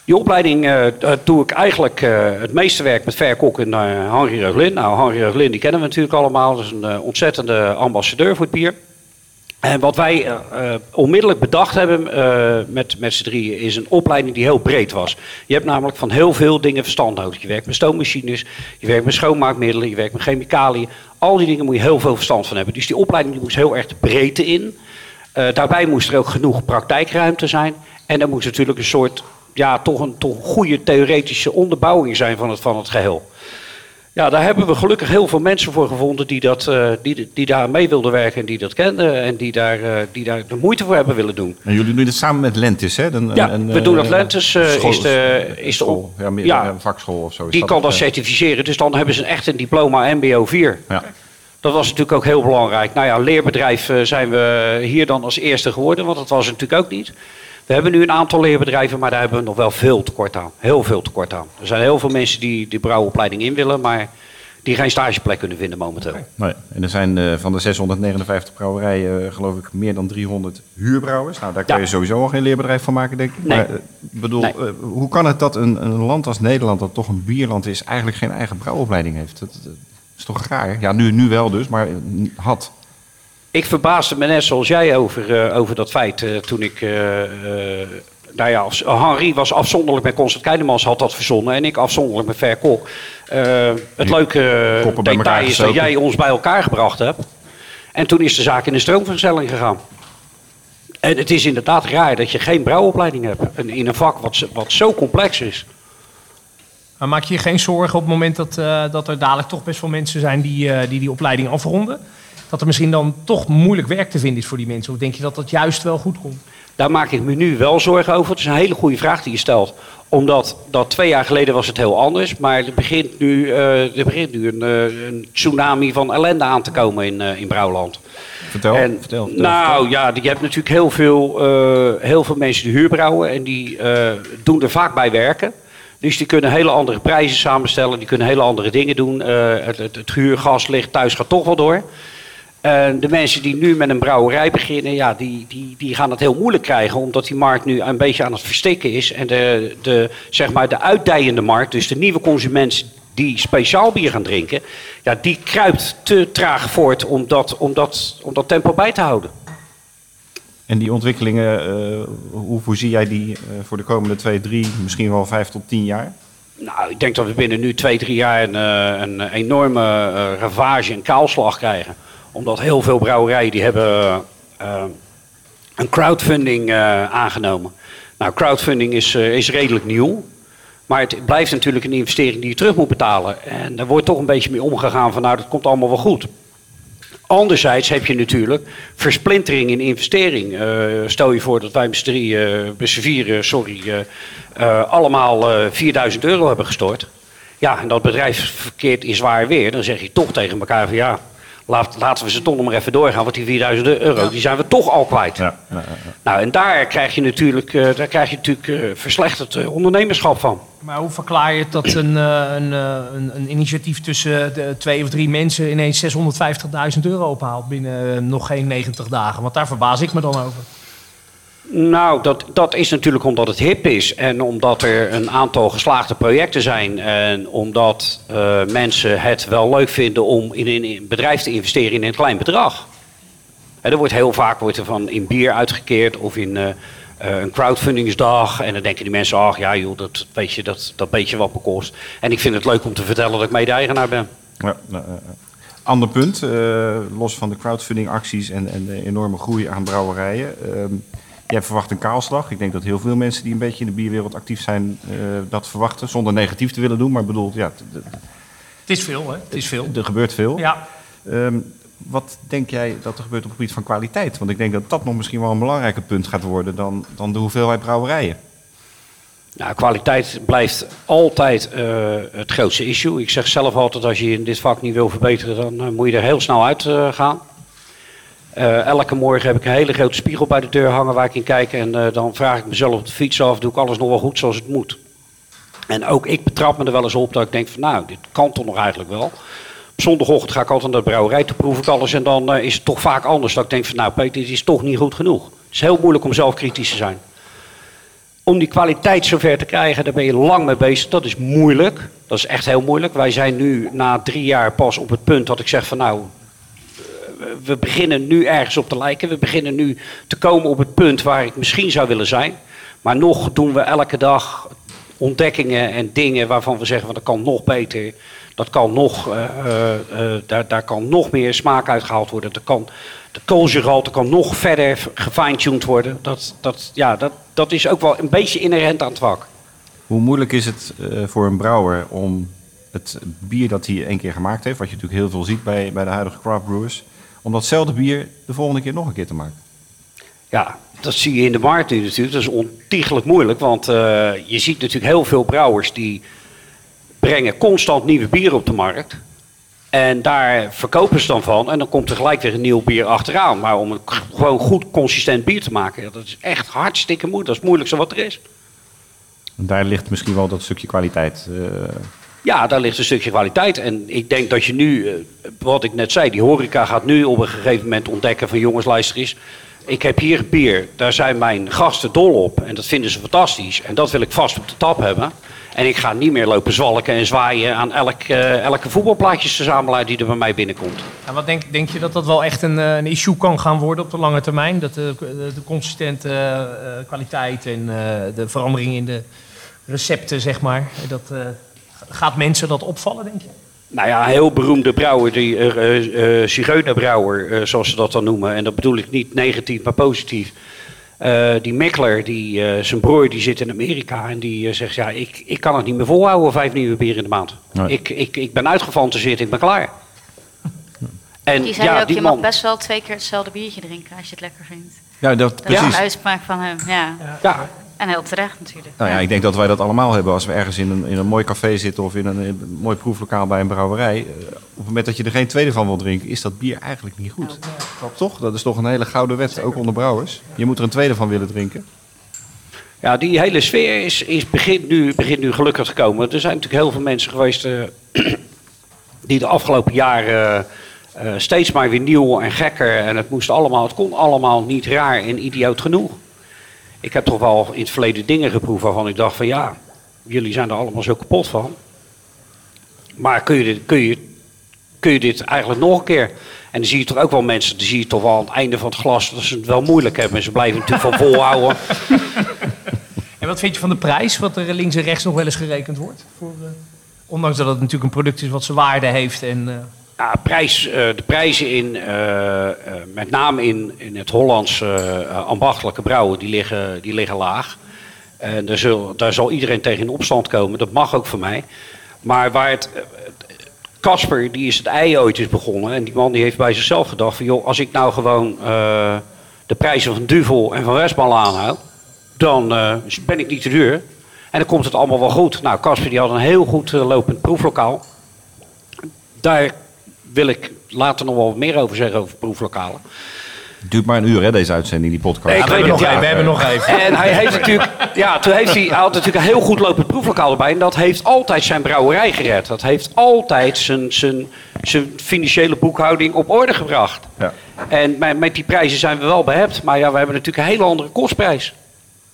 Die opleiding uh, doe ik eigenlijk uh, het meeste werk met verkok en uh, Henri Reuglin. Nou, Henri Reuglin die kennen we natuurlijk allemaal. Dat is een ontzettende ambassadeur voor het bier. En wat wij onmiddellijk bedacht hebben met, met z'n drieën is een opleiding die heel breed was. Je hebt namelijk van heel veel dingen verstand nodig. Je werkt met stoommachines, je werkt met schoonmaakmiddelen, je werkt met chemicaliën. Al die dingen moet je heel veel verstand van hebben. Dus die opleiding die moest heel erg de breedte in. daarbij moest er ook genoeg praktijkruimte zijn. En er moest natuurlijk een soort ja, toch een toch goede theoretische onderbouwing zijn van het, van het geheel. Ja, daar hebben we gelukkig heel veel mensen voor gevonden die, dat, uh, die, die daar mee wilden werken en die dat kenden en die daar, uh, die daar de moeite voor hebben willen doen. En jullie doen het samen met Lentis, hè? Ja, een, we doen dat Lentis, school, is de, is de school, ja, meer, ja, een vakschool of zo. Die kan dat certificeren, dus dan hebben ze echt een diploma MBO 4. Ja. Dat was natuurlijk ook heel belangrijk. Nou ja, leerbedrijf zijn we hier dan als eerste geworden, want dat was natuurlijk ook niet. We hebben nu een aantal leerbedrijven, maar daar hebben we nog wel veel tekort aan. Heel veel tekort aan. Er zijn heel veel mensen die die brouwopleiding in willen, maar die geen stageplek kunnen vinden momenteel. Nee. En er zijn uh, van de 659 brouwerijen, uh, geloof ik, meer dan 300 huurbrouwers. Nou, daar ja. je sowieso al geen leerbedrijf van maken, denk ik. Nee. Maar, uh, bedoel, nee. hoe kan het dat een, een, land als Nederland, dat toch een bierland is, eigenlijk geen eigen brouwopleiding heeft? Dat, dat is toch raar? Ja, nu, nu wel dus, maar had. Ik verbaasde me net zoals jij over, uh, over dat feit uh, toen ik. Uh, nou ja, Henri was afzonderlijk met Constant Keidemans, had dat verzonnen. En ik afzonderlijk met Verkok. het leuke detail is dat jij ons bij elkaar gebracht hebt. En toen is de zaak in de stroomversnelling gegaan. En het is inderdaad raar dat je geen brouwopleiding hebt. In een vak wat, wat zo complex is. Maar maak je je geen zorgen op het moment dat, dat er dadelijk toch best wel mensen zijn die die, die opleiding afronden? Dat er misschien dan toch moeilijk werk te vinden is voor die mensen? Of denk je dat dat juist wel goed komt? Daar maak ik me nu wel zorgen over. Het is een hele goede vraag die je stelt. Omdat dat twee jaar geleden was het heel anders. Maar er begint nu, uh, er begint nu een, uh, een, tsunami van ellende aan te komen in, uh, in Brouwland. Vertel, En, vertel, vertel, nou vertel. ja, je hebt natuurlijk heel veel, eh, heel veel mensen die huur brouwen. En die eh, doen er vaak bij werken. Dus die kunnen hele andere prijzen samenstellen. Die kunnen hele andere dingen doen. Eh, het, het, het huur, gas, licht thuis gaat toch wel door. En de mensen die nu met een brouwerij beginnen, ja, die, die, die gaan het heel moeilijk krijgen. Omdat die markt nu een beetje aan het verstikken is. En de, de, zeg maar de uitdijende markt, dus de nieuwe consument die speciaal bier gaan drinken, ja, die kruipt te traag voort om dat, om dat, om dat tempo bij te houden. En die ontwikkelingen, eh, hoe voorzie jij die eh, voor de komende twee, drie, misschien wel vijf tot tien jaar? Nou, ik denk dat we binnen nu twee, drie jaar een, eh, een enorme eh, ravage en kaalslag krijgen. Omdat heel veel brouwerijen die hebben eh, een crowdfunding eh, aangenomen. Nou, crowdfunding is, eh, is redelijk nieuw. Maar het blijft natuurlijk een investering die je terug moet betalen. En daar wordt toch een beetje mee omgegaan van nou, dat komt allemaal wel goed. Anderzijds heb je natuurlijk versplintering in investering. Stel je voor dat wij met z'n drie, eh, met vieren, sorry, allemaal eh 4000 euro hebben gestort. Ja, en dat bedrijf verkeert in zwaar weer. Dan zeg je toch tegen elkaar van ja, laat, laten we ze toch nog maar even doorgaan. Want die 4000 euro, die zijn we toch al kwijt. Ja, ja, ja. Nou, en daar krijg je natuurlijk, eh, daar krijg je natuurlijk eh, verslechterd eh, ondernemerschap van. Maar hoe verklaar je het dat een, een, een, een initiatief tussen de twee of drie mensen ineens 650.000 euro ophaalt binnen nog geen 90 dagen? Want daar verbaas ik me dan over. Nou, dat, dat is natuurlijk omdat het hip is en omdat er een aantal geslaagde projecten zijn en omdat eh, mensen het wel leuk vinden om in een bedrijf te investeren in een klein bedrag. En er wordt heel vaak wordt er van in bier uitgekeerd of in eh, eh, een crowdfundingsdag. En dan denken die mensen, ach ja joh, dat weet je, dat, dat weet je wat me kost. En ik vind het leuk om te vertellen dat ik mede-eigenaar ben. Ja, nou. Ander punt, los van de crowdfunding-acties en, en de enorme groei aan brouwerijen. Jij verwacht een kaalslag. Ik denk dat heel veel mensen die een beetje in de bierwereld actief zijn, eh, dat verwachten. Zonder negatief te willen doen, maar bedoel, ja, Het is veel, hè? Het is veel. er gebeurt veel. Ja. Ehm, wat denk jij dat er gebeurt op het gebied van kwaliteit? Want ik denk dat dat nog misschien wel een belangrijker punt gaat worden dan, dan de hoeveelheid brouwerijen. Nou, kwaliteit blijft altijd eh, het grootste issue. Ik zeg zelf altijd, als je in dit vak niet wil verbeteren, dan eh, moet je er heel snel uit eh, gaan. Eh, elke morgen heb ik een hele grote spiegel bij de deur hangen waar ik in kijk. En eh, dan vraag ik mezelf op de fiets af, doe ik alles nog wel goed zoals het moet? En ook ik betrap me er wel eens op dat ik denk van, nou, dit kan toch nog eigenlijk wel. Op zondagochtend ga ik altijd naar de brouwerij, toe proef ik alles. En dan eh, is het toch vaak anders. Dat ik denk van, nou Peter, dit is toch niet goed genoeg. Het is heel moeilijk om zelf kritisch te zijn om die kwaliteit zover te krijgen, daar ben je lang mee bezig. Dat is moeilijk. Dat is echt heel moeilijk. Wij zijn nu na drie jaar pas op het punt dat ik zeg van nou, we beginnen nu ergens op te lijken. We beginnen nu te komen op het punt waar ik misschien zou willen zijn. Maar nog doen we elke dag ontdekkingen en dingen waarvan we zeggen van dat kan nog beter. Dat kan nog, eh, eh, eh, daar, daar kan nog meer smaak uitgehaald worden. Er kan, de koolgehalte kan nog verder gefine-tuned worden. Dat, dat, ja, dat, dat is ook wel een beetje inherent aan het vak. Hoe moeilijk is het voor een brouwer om het bier dat hij één keer gemaakt heeft, wat je natuurlijk heel veel ziet bij, bij de huidige craft brewers, om datzelfde bier de volgende keer nog een keer te maken? Ja, dat zie je in de markt nu natuurlijk. Dat is ontiegelijk moeilijk, want eh, je ziet natuurlijk heel veel brouwers die brengen constant nieuwe bieren op de markt. En daar verkopen ze dan van. En dan komt er gelijk weer een nieuw bier achteraan. Maar om een gewoon goed consistent bier te maken, dat is echt hartstikke moeilijk. Dat is het moeilijkste wat er is. En daar ligt misschien wel dat stukje kwaliteit. eh, Ja, daar ligt een stukje kwaliteit. En ik denk dat je nu, eh, wat ik net zei, die horeca gaat nu op een gegeven moment ontdekken van jongens, luister. Ik heb hier bier, daar zijn mijn gasten dol op. En dat vinden ze fantastisch. En dat wil ik vast op de tap hebben. En ik ga niet meer lopen zwalken en zwaaien aan elk, eh, elke voetbalplaatjesverzamelaar die er bij mij binnenkomt. En wat denk, denk je dat dat wel echt een, eh, een issue kan gaan worden op de lange termijn? Dat de, consistente kwaliteit en de verandering in de recepten, zeg maar, dat, gaat mensen dat opvallen, denk je? Nou ja, een heel beroemde brouwer, die uh, uh, zigeunerbrouwer, eh, zoals ze dat dan noemen. En dat bedoel ik niet negatief, maar positief. Eh, die Mickler, die, eh, zijn broer, die zit in Amerika en die zegt... ja, ik, ik kan het niet meer volhouden, vijf nieuwe bieren in de maand. Nee. Ik, ik, ik ben uitgefantaseerd, ik ben klaar. En Die zei ja, ook, die je man... mag best wel twee keer hetzelfde biertje drinken als je het lekker vindt. ja, dat, Dat is precies. een uitspraak van hem, ja. Ja, En heel terecht natuurlijk. Nou ja, ik denk dat wij dat allemaal hebben als we ergens in een, in een mooi café zitten of in een, in een mooi proeflokaal bij een brouwerij. Eh, Op het moment dat je er geen tweede van wil drinken, is dat bier eigenlijk niet goed. Toch? Dat is toch een hele gouden wet, ook onder brouwers. Je moet er een tweede van willen drinken. Ja, die hele sfeer is, is begint, nu, begint nu gelukkig te komen. Er zijn natuurlijk heel veel mensen geweest eh, die de afgelopen jaren eh, steeds maar weer nieuw en gekker. En het moest allemaal, het kon allemaal niet raar en idioot genoeg. Ik heb toch wel in het verleden dingen geproefd waarvan ik dacht van ja, jullie zijn er allemaal zo kapot van. Maar kun je dit, kun je, kun je dit eigenlijk nog een keer? En dan zie je toch ook wel mensen, dan zie je toch wel aan het einde van het glas dat ze het wel moeilijk hebben. En ze blijven natuurlijk van volhouden. En wat vind je van de prijs, wat er links en rechts nog wel eens gerekend wordt? Voor, eh, ondanks dat het natuurlijk een product is wat zijn waarde heeft. En, eh, Ja, prijs, eh, de prijzen in, eh, eh, met name in, in het Hollands eh, ambachtelijke brouwen, die liggen, die liggen laag. En daar, daar zal iedereen tegen in opstand komen. Dat mag ook voor mij. Maar waar het... Casper, die is het ei ooit is begonnen. En die man die heeft bij zichzelf gedacht van... joh, als ik nou gewoon de prijzen van Duvel en van Westmaal aanhoud... dan ben ik niet te duur. En dan komt het allemaal wel goed. Nou, Casper die had een heel goed lopend proeflokaal. Daar wil ik later nog wel wat meer over zeggen, over proeflokalen. Het duurt maar een uur, hè, deze uitzending, die podcast. Ik we, weet het, ja. even, we hebben nog even. En hij heeft natuurlijk, ja, toen heeft hij, hij had natuurlijk een heel goed lopend proeflokaal erbij. En dat heeft altijd zijn brouwerij gered. Dat heeft altijd zijn, zijn, zijn financiële boekhouding op orde gebracht. Ja. En met, met die prijzen zijn we wel behept. Maar ja, we hebben natuurlijk een hele andere kostprijs.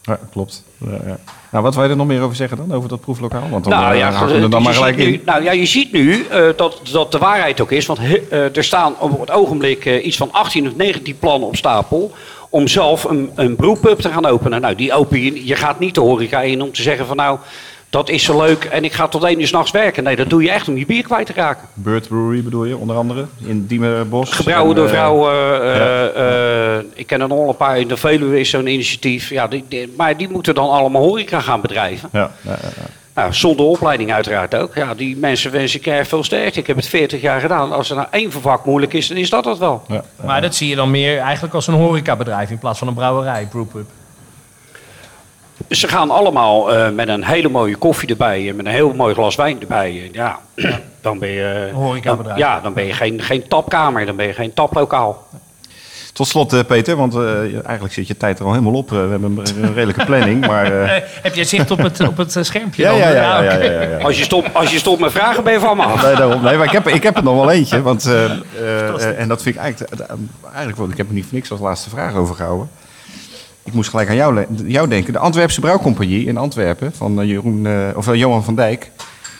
Ja, klopt. Ja, ja. Nou, wat wil je er nog meer over zeggen dan, over dat proeflokaal? Want dan, Nou eh, ja, haken we er dan maar gelijk nu, in. nou ja, je ziet nu eh, dat, dat de waarheid ook is. Want eh, er staan op het ogenblik eh, iets van 18 of 19 plannen op stapel. Om zelf een, een brewpub te gaan openen. Nou, die open je, je gaat niet de horeca in om te zeggen van nou, dat is zo leuk en ik ga tot één uur s'nachts werken. Nee, dat doe je echt om je bier kwijt te raken. Bird Brewery bedoel je, onder andere, in Diemerbos. Gebrouwen En, door eh, vrouwen. eh, eh, ik ken er nog een paar in de Veluwe is zo'n initiatief. Ja, die, die- maar die moeten dan allemaal horeca gaan bedrijven. Ja, ja, ja, ja. Nou, zonder opleiding uiteraard ook. Ja, die mensen wens ik erg veel sterkte. Ik heb het 40 jaar gedaan. Als er nou één vak moeilijk is, dan is dat het wel. ja. Maar dat zie je dan meer eigenlijk als een horecabedrijf in plaats van een brouwerij, brewpub. Ze gaan allemaal eh, met een hele mooie koffie erbij en met een heel mooi glas wijn erbij. Ja, dan ben je, horecabedrijf. dan- ja, dan ben je geen, geen tapkamer, dan ben je geen taplokaal. Tot slot, eh, Peter, want eh, je- eigenlijk zit je tijd er al helemaal op. Eh, we hebben een, redelijke planning, maar... eh, Eh, heb jij zicht op het, op het eh, schermpje? ja, dan? ja, ja, ja. Als je stopt, als je stopt met vragen, ben je van me af. Nee, daarom. nee maar ik heb, ik heb er nog wel eentje. Want, eh, eh, eh, en dat vind ik eigenlijk, eh, eigenlijk wel, ik heb er niet voor niks als laatste vraag over gehouden. Ik moest gelijk aan jou, denken. De Antwerpse Brouwcompagnie in Antwerpen van eh, Jeroen, eh, of, eh, Johan van Dijk.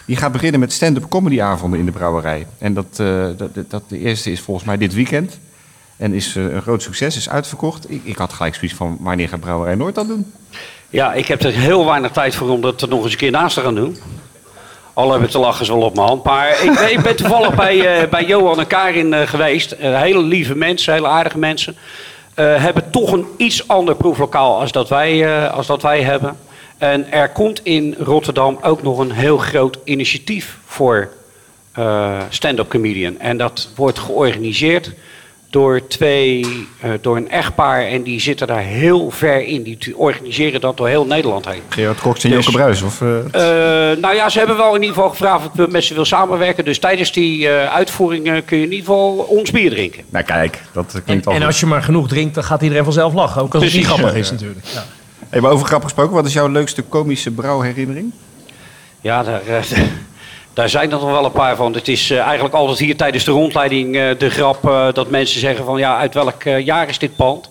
Die gaat beginnen met stand-up comedyavonden in de brouwerij. En dat, dat, dat, de eerste is volgens mij dit weekend. En is een groot succes, is uitverkocht. Ik, ik had gelijk zoiets van, wanneer gaat Brouwerij Noord dat doen? Ja, ik heb er heel weinig tijd voor om dat er nog eens een keer naast te gaan doen. Al heb ik de lachers wel op mijn hand. Maar ik, ik ben toevallig bij, bij Johan en Karin geweest. Hele lieve mensen, hele aardige mensen. Eh, hebben toch een iets ander proeflokaal als dat wij, eh, als dat wij hebben. En er komt in Rotterdam ook nog een heel groot initiatief voor eh, stand-up comedian. En dat wordt georganiseerd door twee, eh, door een echtpaar. En die zitten daar heel ver in. Die organiseren dat door heel Nederland heen. Gerard Cox en Dus- Joke Bruis? Of, eh, Eh, nou ja, ze hebben wel in ieder geval gevraagd of ik met ze wil samenwerken. Dus tijdens die eh, uitvoering kun je in ieder geval ons bier drinken. nou kijk, dat En, klinkt al en als je maar genoeg drinkt, dan gaat iedereen vanzelf lachen. Ook als het niet Precies. grappig is natuurlijk. Ja. Hey, maar over grap gesproken, wat is jouw leukste komische brouwherinnering? Ja, daar, eh, daar zijn er nog wel een paar van. Het is eh, eigenlijk altijd hier tijdens de rondleiding eh, de grap eh, dat mensen zeggen van... ja, uit welk jaar is dit pand?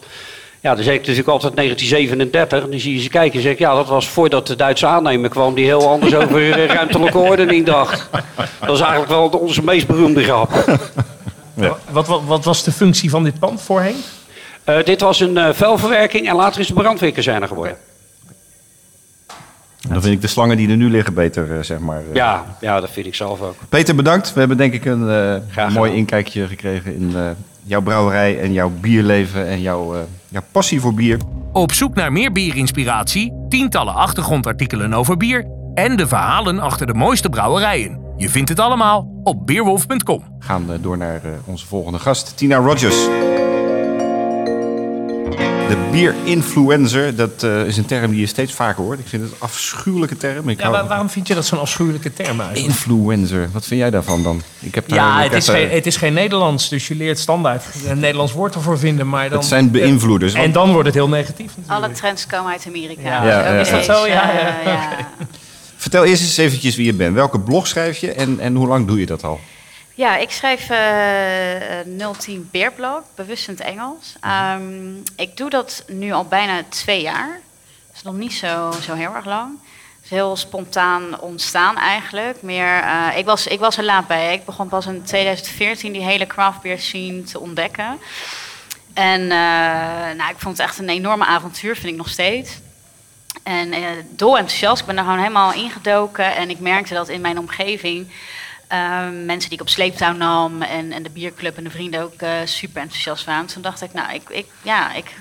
Ja, dan zeg ik natuurlijk altijd 1937. En dan zie je ze kijken en zeg ik... ja, dat was voordat de Duitse aannemer kwam... die heel anders over ruimtelijke ordening dacht. Dat is eigenlijk wel onze meest beroemde grap. Wat, wat, wat was de functie van dit pand voorheen? Dit was een vuilverwerking en later is het brandweerkazerne geworden. Dan vind ik de slangen die er nu liggen beter, eh, zeg maar. eh. Ja, ja, dat vind ik zelf ook. Peter, bedankt. We hebben denk ik een eh, mooi inkijkje gekregen in eh, jouw brouwerij en jouw bierleven en jouw, eh, jouw passie voor bier. Op zoek naar meer bierinspiratie, tientallen achtergrondartikelen over bier en de verhalen achter de mooiste brouwerijen. Je vindt het allemaal op beerwolf.com. We gaan door naar eh, onze volgende gast, Tina Rogers. Bierinfluencer, dat eh, is een term die je steeds vaker hoort. Ik vind het een afschuwelijke term. Ik Ja, waar- waarom vind je dat zo'n afschuwelijke term eigenlijk? Influencer, wat vind jij daarvan dan? Ik heb daar Ja, ik het heb is, geen, het is geen Nederlands, dus je leert standaard een Nederlands woord ervoor vinden. Maar dan, Het zijn beïnvloeders. En want- dan wordt het heel negatief natuurlijk. Alle trends komen uit Amerika. Ja, ja, ook ja. Is dat zo? Ja, ja. ja. Vertel eerst eens eventjes wie je bent. Welke blog schrijf je en, en hoe lang doe je dat al? Ja, ik schrijf eh, eh, 010 Beerblog, bewust in het Engels. Ehm, ik doe dat nu al bijna twee jaar. Dat is nog niet zo, zo heel erg lang. Het is heel spontaan ontstaan eigenlijk. Meer, eh, ik, was, ik was er laat bij. Ik begon pas in 2014 die hele craft beer scene te ontdekken. En eh, nou, ik vond het echt een enorme avontuur, vind ik nog steeds. En eh dol enthousiast. Ik ben er gewoon helemaal ingedoken. En ik merkte dat in mijn omgeving ehm, mensen die ik op sleeptouw nam en, en de bierclub en de vrienden ook eh, super enthousiast waren. Toen dacht ik, nou, ik, ik, ja, ik,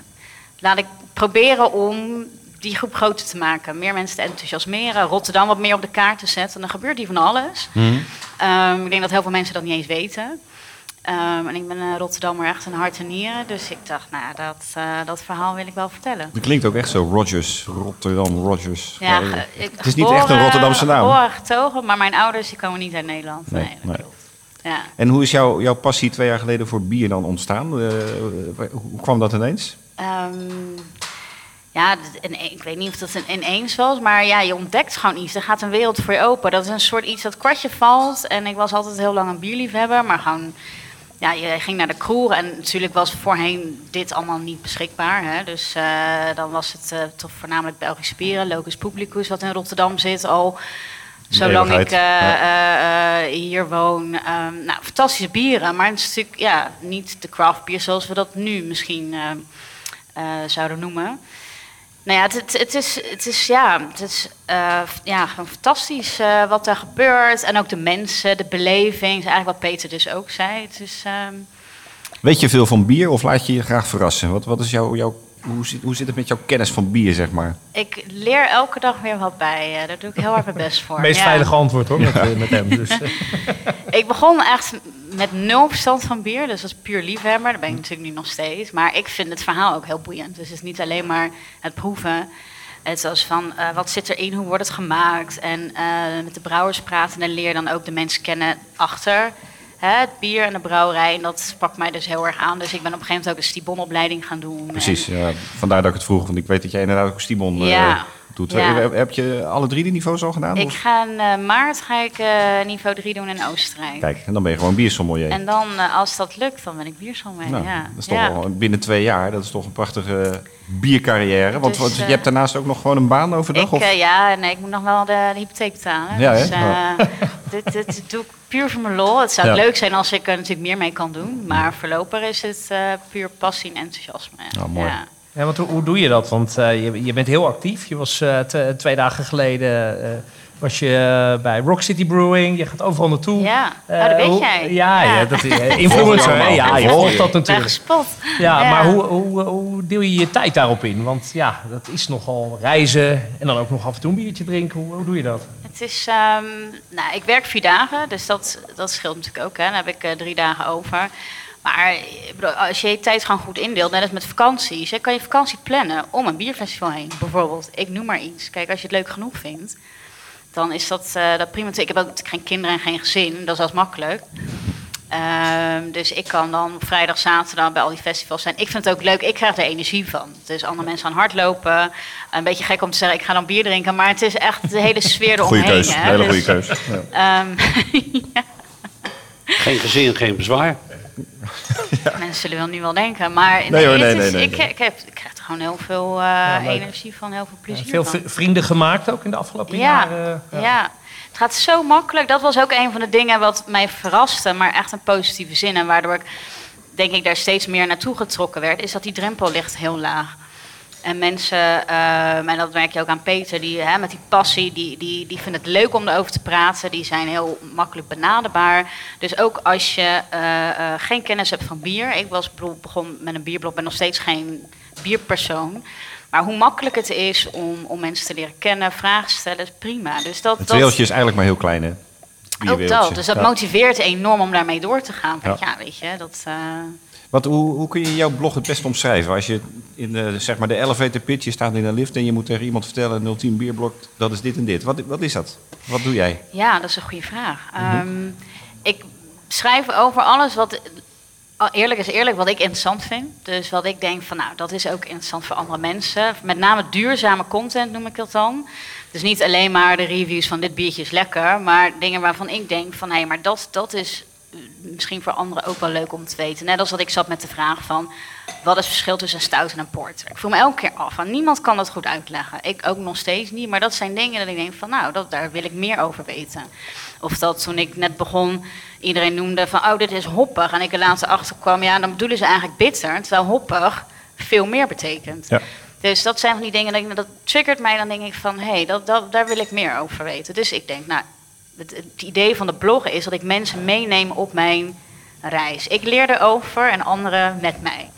laat ik proberen om die groep groter te maken. Meer mensen te enthousiasmeren. Rotterdam wat meer op de kaart te zetten. En dan gebeurt hier van alles. Ehm, ik denk dat heel veel mensen dat niet eens weten. Ehm, en ik ben een Rotterdammer echt een hart en nieren. Dus ik dacht, nou, dat, eh, dat verhaal wil ik wel vertellen. Dat klinkt ook echt zo, Rogers, Rotterdam, Rogers. Ja, ge- ik- het is niet echt een Rotterdamse naam. Geboren getogen, maar mijn ouders die komen niet uit Nederland. Nee, Nee, dat nee. klopt. Ja. En hoe is jouw, jouw passie twee jaar geleden voor bier dan ontstaan? Eh, hoe kwam dat ineens? Ehm, ja, ik weet niet of dat een ineens was, maar ja, je ontdekt gewoon iets. Er gaat een wereld voor je open. Dat is een soort iets dat kwartje valt. En ik was altijd heel lang een bierliefhebber, maar gewoon... Ja, je ging naar de kroeg en natuurlijk was voorheen dit allemaal niet beschikbaar. Hè? Dus eh, dan was het eh, toch voornamelijk Belgisch bieren, Locus Publicus, wat in Rotterdam zit al zolang ik eh, ja. hier woon. Ehm, nou, fantastische bieren, maar het is natuurlijk ja, niet de craft bier zoals we dat nu misschien ehm, eh, zouden noemen. Nou ja, het, het, is, het is, ja, het eh, ja, fantastisch eh, wat er gebeurt. En ook de mensen, de beleving. eigenlijk wat Peter dus ook zei. Het is, ehm, Weet je veel van bier of laat je je graag verrassen? Wat, wat is jouw, jouw, hoe, zit, hoe zit het met jouw kennis van bier, zeg maar? ik leer elke dag weer wat bij. eh, daar doe ik heel erg mijn best voor. Het meest Ja. veilige antwoord hoor, met, eh, met hem. Dus, Ik begon echt met nul verstand van bier, dus als puur liefhebber. Dat ben ik natuurlijk nu nog steeds. Maar ik vind het verhaal ook heel boeiend. Dus het is niet alleen maar het proeven. Het was van, eh, wat zit erin, hoe wordt het gemaakt? En eh, met de brouwers praten en leer dan ook de mensen kennen achter hè, het bier en de brouwerij. En dat sprak mij dus heel erg aan. Dus ik ben op een gegeven moment ook een Stibon-opleiding gaan doen. Precies, En- ja, vandaar dat ik het vroeg. Want ik weet dat jij inderdaad ook Stimon eh, Ja, doet. ja. Heb, heb je alle drie de niveaus al gedaan? ik of? ga in eh, maart ga ik, eh, niveau 3 doen in Oostenrijk. Kijk, en dan ben je gewoon biersommelier. En dan, eh, als dat lukt, dan ben ik biersommelier. nou, ja. Dat is toch ja. al binnen twee jaar. Dat is toch een prachtige biercarrière. Want, Dus, want je hebt daarnaast ook nog gewoon een baan overdag? Ik, of? ja, nee, ik moet nog wel de, de hypotheek betalen. Ja, dus, dit, dit doe ik puur voor mijn lol. Het zou Ja. leuk zijn als ik er natuurlijk meer mee kan doen. Maar voorlopig is het puur passie en enthousiasme. Nou, mooi. Ja. want hoe, hoe doe je dat? Want eh, je, je bent heel actief. Je was eh, t- twee dagen geleden eh, was je bij Rock City Brewing. Je gaat overal naartoe. Ja, oh, dat weet hoe- jij. Ja, ja. Ja. dat, influencer. hè? Ja, je volgt je. dat natuurlijk. gespot. Ja, maar hoe, hoe, hoe deel je je tijd daarop in? Want ja, dat is nogal reizen en dan ook nog af en toe een biertje drinken. Hoe, hoe doe je dat? Het is, ehm, nou, ik werk vier dagen, dus dat, dat scheelt natuurlijk ook. Hè. Dan heb ik drie dagen over. Maar als je je tijd gewoon goed indeelt, net als met vakanties, dan kan je vakantie plannen om een bierfestival heen. Bijvoorbeeld, ik noem maar iets. Kijk, als je het leuk genoeg vindt, dan is dat, eh, dat prima. Ik heb ook geen kinderen en geen gezin, dat is wel eens makkelijk. Ehm, dus ik kan dan op vrijdag, zaterdag bij al die festivals zijn. Ik vind het ook leuk, ik krijg er energie van. Dus andere mensen aan hardlopen. Een beetje gek om te zeggen, ik ga dan bier drinken. Maar het is echt de hele sfeer eromheen. Goeie keus, hè. hele Dus, goede keus. Ja. ehm, Geen gezin, geen bezwaar. mensen zullen wel nu wel denken. Maar Nee hoor, nee, is- nee, nee, ik, ik, heb, ik krijg er gewoon heel veel eh, energie van, heel veel plezier Veel van. vrienden gemaakt ook in de afgelopen Ja, jaren. ja. het gaat zo makkelijk. Dat was ook een van de dingen wat mij verraste, maar echt een positieve zin. En waardoor ik, denk ik, daar steeds meer naartoe getrokken werd, is dat die drempel ligt heel laag. En mensen, ehm, en dat merk je ook aan Peter, die hè, met die passie, die, die, die vinden het leuk om erover te praten. Die zijn heel makkelijk benaderbaar. Dus ook als je eh, eh, geen kennis hebt van bier. Ik was begon met een bierblog, ben nog steeds geen bierpersoon. Maar hoe makkelijk het is om, om mensen te leren kennen, vragen stellen, is prima. Dus dat, Het dat, wereldje is eigenlijk maar heel klein, hè? ook dat. Dus dat Ja. motiveert enorm om daarmee door te gaan. Kijk, Ja. ja, weet je, dat... Wat, hoe, hoe kun je jouw blog het best omschrijven? Als je in de, zeg maar de elevator pitch, je staat in een lift en je moet tegen iemand vertellen, 010 bierblok, dat is dit en dit. Wat, wat is dat? Wat doe jij? Ja, dat is een goede vraag. Ehm, ik schrijf over alles wat, eerlijk is eerlijk, wat ik interessant vind. Dus wat ik denk van, nou, dat is ook interessant voor andere mensen. Met name duurzame content noem ik dat dan. Dus niet alleen maar de reviews van dit biertje is lekker, maar dingen waarvan ik denk van, hé, maar dat, dat is misschien voor anderen ook wel leuk om te weten. Net als dat ik zat met de vraag van, wat is het verschil tussen een stout en een porter? Ik voel me elke keer af, niemand kan dat goed uitleggen. Ik ook nog steeds niet, maar dat zijn dingen dat ik denk van, nou, dat, daar wil ik meer over weten. Of dat toen ik net begon, iedereen noemde van, oh, dit is hoppig. En ik er later achter kwam, ja, dan bedoelen ze eigenlijk bitter. Terwijl hoppig veel meer betekent. Ja. Dus dat zijn van die dingen, dat, dat triggert mij. Dan denk ik van, hé, hey, dat, dat, daar wil ik meer over weten. Dus ik denk, nou, het, idee van de blog is dat ik mensen meeneem op mijn reis. Ik leer erover en anderen met mij.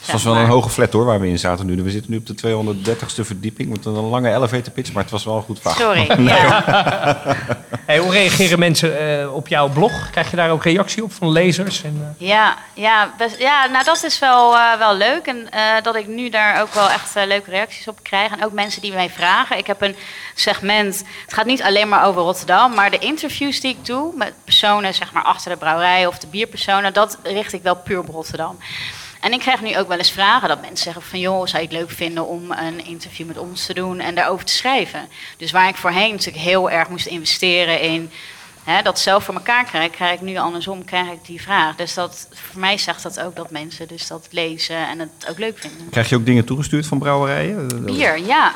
Het was wel een hoge flat hoor, waar we in zaten nu. We zitten nu op de 230ste verdieping met een lange elevator pitch, maar het was wel een goed vaag. Sorry. Ja. Hey, hoe reageren mensen eh, op jouw blog? Krijg je daar ook reactie op van lezers? En, eh, Ja, ja, best- ja nou dat is wel, eh, wel leuk. En eh, dat ik nu daar ook wel echt leuke reacties op krijg. En ook mensen die mij vragen. Ik heb een segment, het gaat niet alleen maar over Rotterdam. Maar de interviews die ik doe met personen zeg maar, achter de brouwerij of de bierpersonen. Dat richt ik wel puur op Rotterdam. En ik krijg nu ook wel eens vragen dat mensen zeggen van... joh, zou je het leuk vinden om een interview met ons te doen en daarover te schrijven? Dus waar ik voorheen natuurlijk heel erg moest investeren in... Hè, dat zelf voor elkaar krijg, krijg ik nu andersom krijg ik die vraag. Dus dat, voor mij zegt dat ook dat mensen dus dat lezen en het ook leuk vinden. Krijg je ook dingen toegestuurd van brouwerijen? Bier, ja.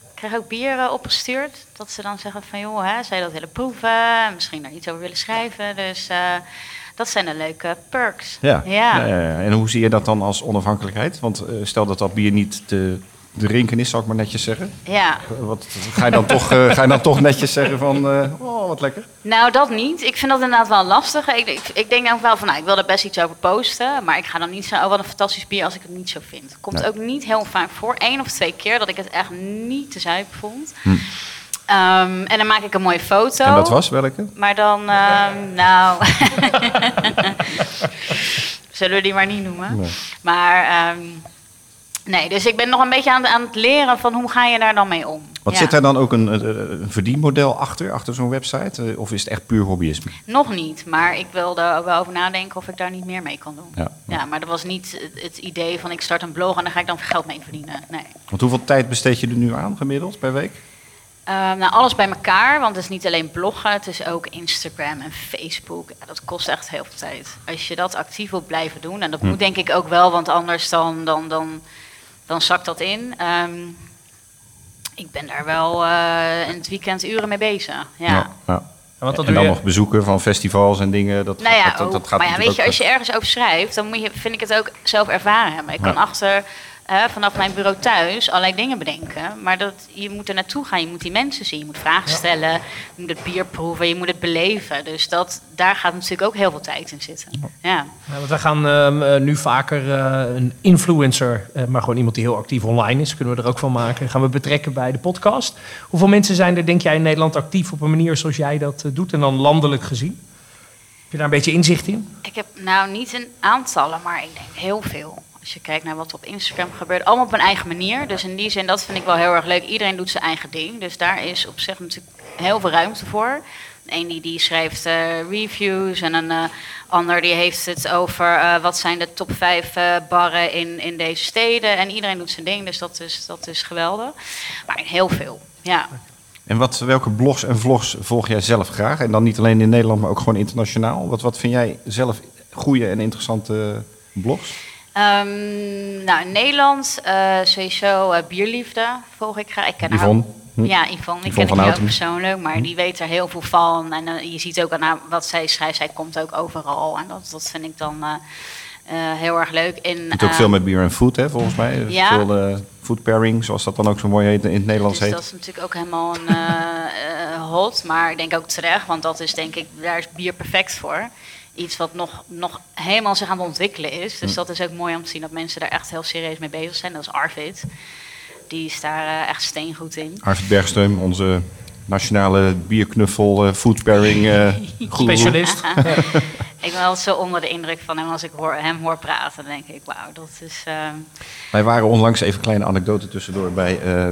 Ik krijg ook bier eh, opgestuurd. Dat ze dan zeggen van, joh, hè, zou je dat willen proeven? Misschien daar iets over willen schrijven. Dus eh, dat zijn de leuke perks. Ja. Ja. En hoe zie je dat dan als onafhankelijkheid? Want eh, stel dat dat bier niet te drinken is, zal ik maar netjes zeggen. ja. Wat, ga, je dan toch, eh, ga je dan toch netjes zeggen van, eh, oh wat lekker? Nou, dat niet. Ik vind dat inderdaad wel lastig. Ik, ik, ik denk dan wel van, nou, ik wil er best iets over posten. Maar ik ga dan niet zeggen, oh, wat een fantastisch bier als ik het niet zo vind. Komt Nee. ook niet heel vaak voor. Eén of twee keer dat ik het echt niet te zuipen vond. Hm. Ehm, en dan maak ik een mooie foto. En dat was welke? Maar dan, ehm, nou... Zullen we die maar niet noemen? Nee. Maar, ehm, nee, dus ik ben nog een beetje aan, aan het leren van hoe ga je daar dan mee om. Wat Ja. zit daar dan ook een, eh, een verdienmodel achter, achter zo'n website? Eh, Of is het echt puur hobbyisme? Nog niet, maar ik wilde er wel over nadenken of ik daar niet meer mee kan doen. Ja. Ja, maar dat was niet het, het idee van ik start een blog en daar ga ik dan geld mee verdienen. Nee. Want hoeveel tijd besteed je er nu aan gemiddeld per week? Ehm, nou, alles bij elkaar, want het is niet alleen bloggen, het is ook Instagram en Facebook. Ja, dat kost echt heel veel tijd. Als je dat actief wilt blijven doen, en dat Hm. moet denk ik ook wel, want anders dan, dan, dan, dan zakt dat in. Ehm, ik ben daar wel eh, in het weekend uren mee bezig. Ja. ja. want dat en dan je- nog bezoeken van festivals en dingen. Dat, Nou ja, dat, dat, dat gaat maar ja, weet je, als je ergens over schrijft, dan moet je, vind ik het ook zelf ervaren hebben. Ik kan Ja. achter, vanaf mijn bureau thuis, allerlei dingen bedenken. Maar dat, je moet er naartoe gaan, je moet die mensen zien, je moet vragen stellen, je moet het bier proeven, je moet het beleven. Dus dat, daar gaat natuurlijk ook heel veel tijd in zitten. Ja. Ja, want we gaan ehm, eh, nu vaker eh, een influencer, eh, maar gewoon iemand die heel actief online is, kunnen we er ook van maken, gaan we betrekken bij de podcast. Hoeveel mensen zijn er, denk jij, in Nederland actief op een manier zoals jij dat doet en dan landelijk gezien? Heb je daar een beetje inzicht in? Ik heb nou niet in aantallen, maar ik denk heel veel. Als je kijkt naar wat op Instagram gebeurt, allemaal op een eigen manier. Dus in die zin, dat vind ik wel heel erg leuk. Iedereen doet zijn eigen ding. Dus daar is op zich natuurlijk heel veel ruimte voor. Eén die, die schrijft eh, reviews en een eh, ander die heeft het over eh, wat zijn de top vijf barren in, in deze steden. En iedereen doet zijn ding, dus dat is, dat is geweldig. Maar heel veel, ja. En wat, welke blogs en vlogs volg jij zelf graag? En dan niet alleen in Nederland, maar ook gewoon internationaal. Wat, wat vind jij zelf goede en interessante blogs? Ehm, nou, in Nederland eh, sowieso eh, Bierliefde volg ik graag. Ik ken haar Yvonne? ook- Hm? Ja, Yvonne. Yvonne ken ik ook persoonlijk, maar die weet er heel veel van. En eh, je ziet ook aan haar wat zij schrijft. Zij komt ook overal. En dat, dat vind ik dan heel erg leuk. Je doet ook veel met beer en food, hè, volgens mij. Ja. Veel food pairing, zoals dat dan ook zo mooi heet, in het Nederlands dus heet. dat is natuurlijk ook helemaal een hot. Maar ik denk ook terecht, want dat is denk ik, daar is bier perfect voor. Iets wat nog, nog helemaal zich aan het ontwikkelen is. Hm. Dus dat is ook mooi om te zien dat mensen daar echt heel serieus mee bezig zijn. Dat is Arvid. Die is daar eh, echt steengoed in. Arvid Bergsteum, onze nationale bierknuffel, eh, food pairing eh. Specialist. Ik ben altijd zo onder de indruk van hem als ik hoor, hem hoor praten. Dan denk ik, wauw, dat is... ehm, Wij waren onlangs, even een kleine anekdote tussendoor, bij eh,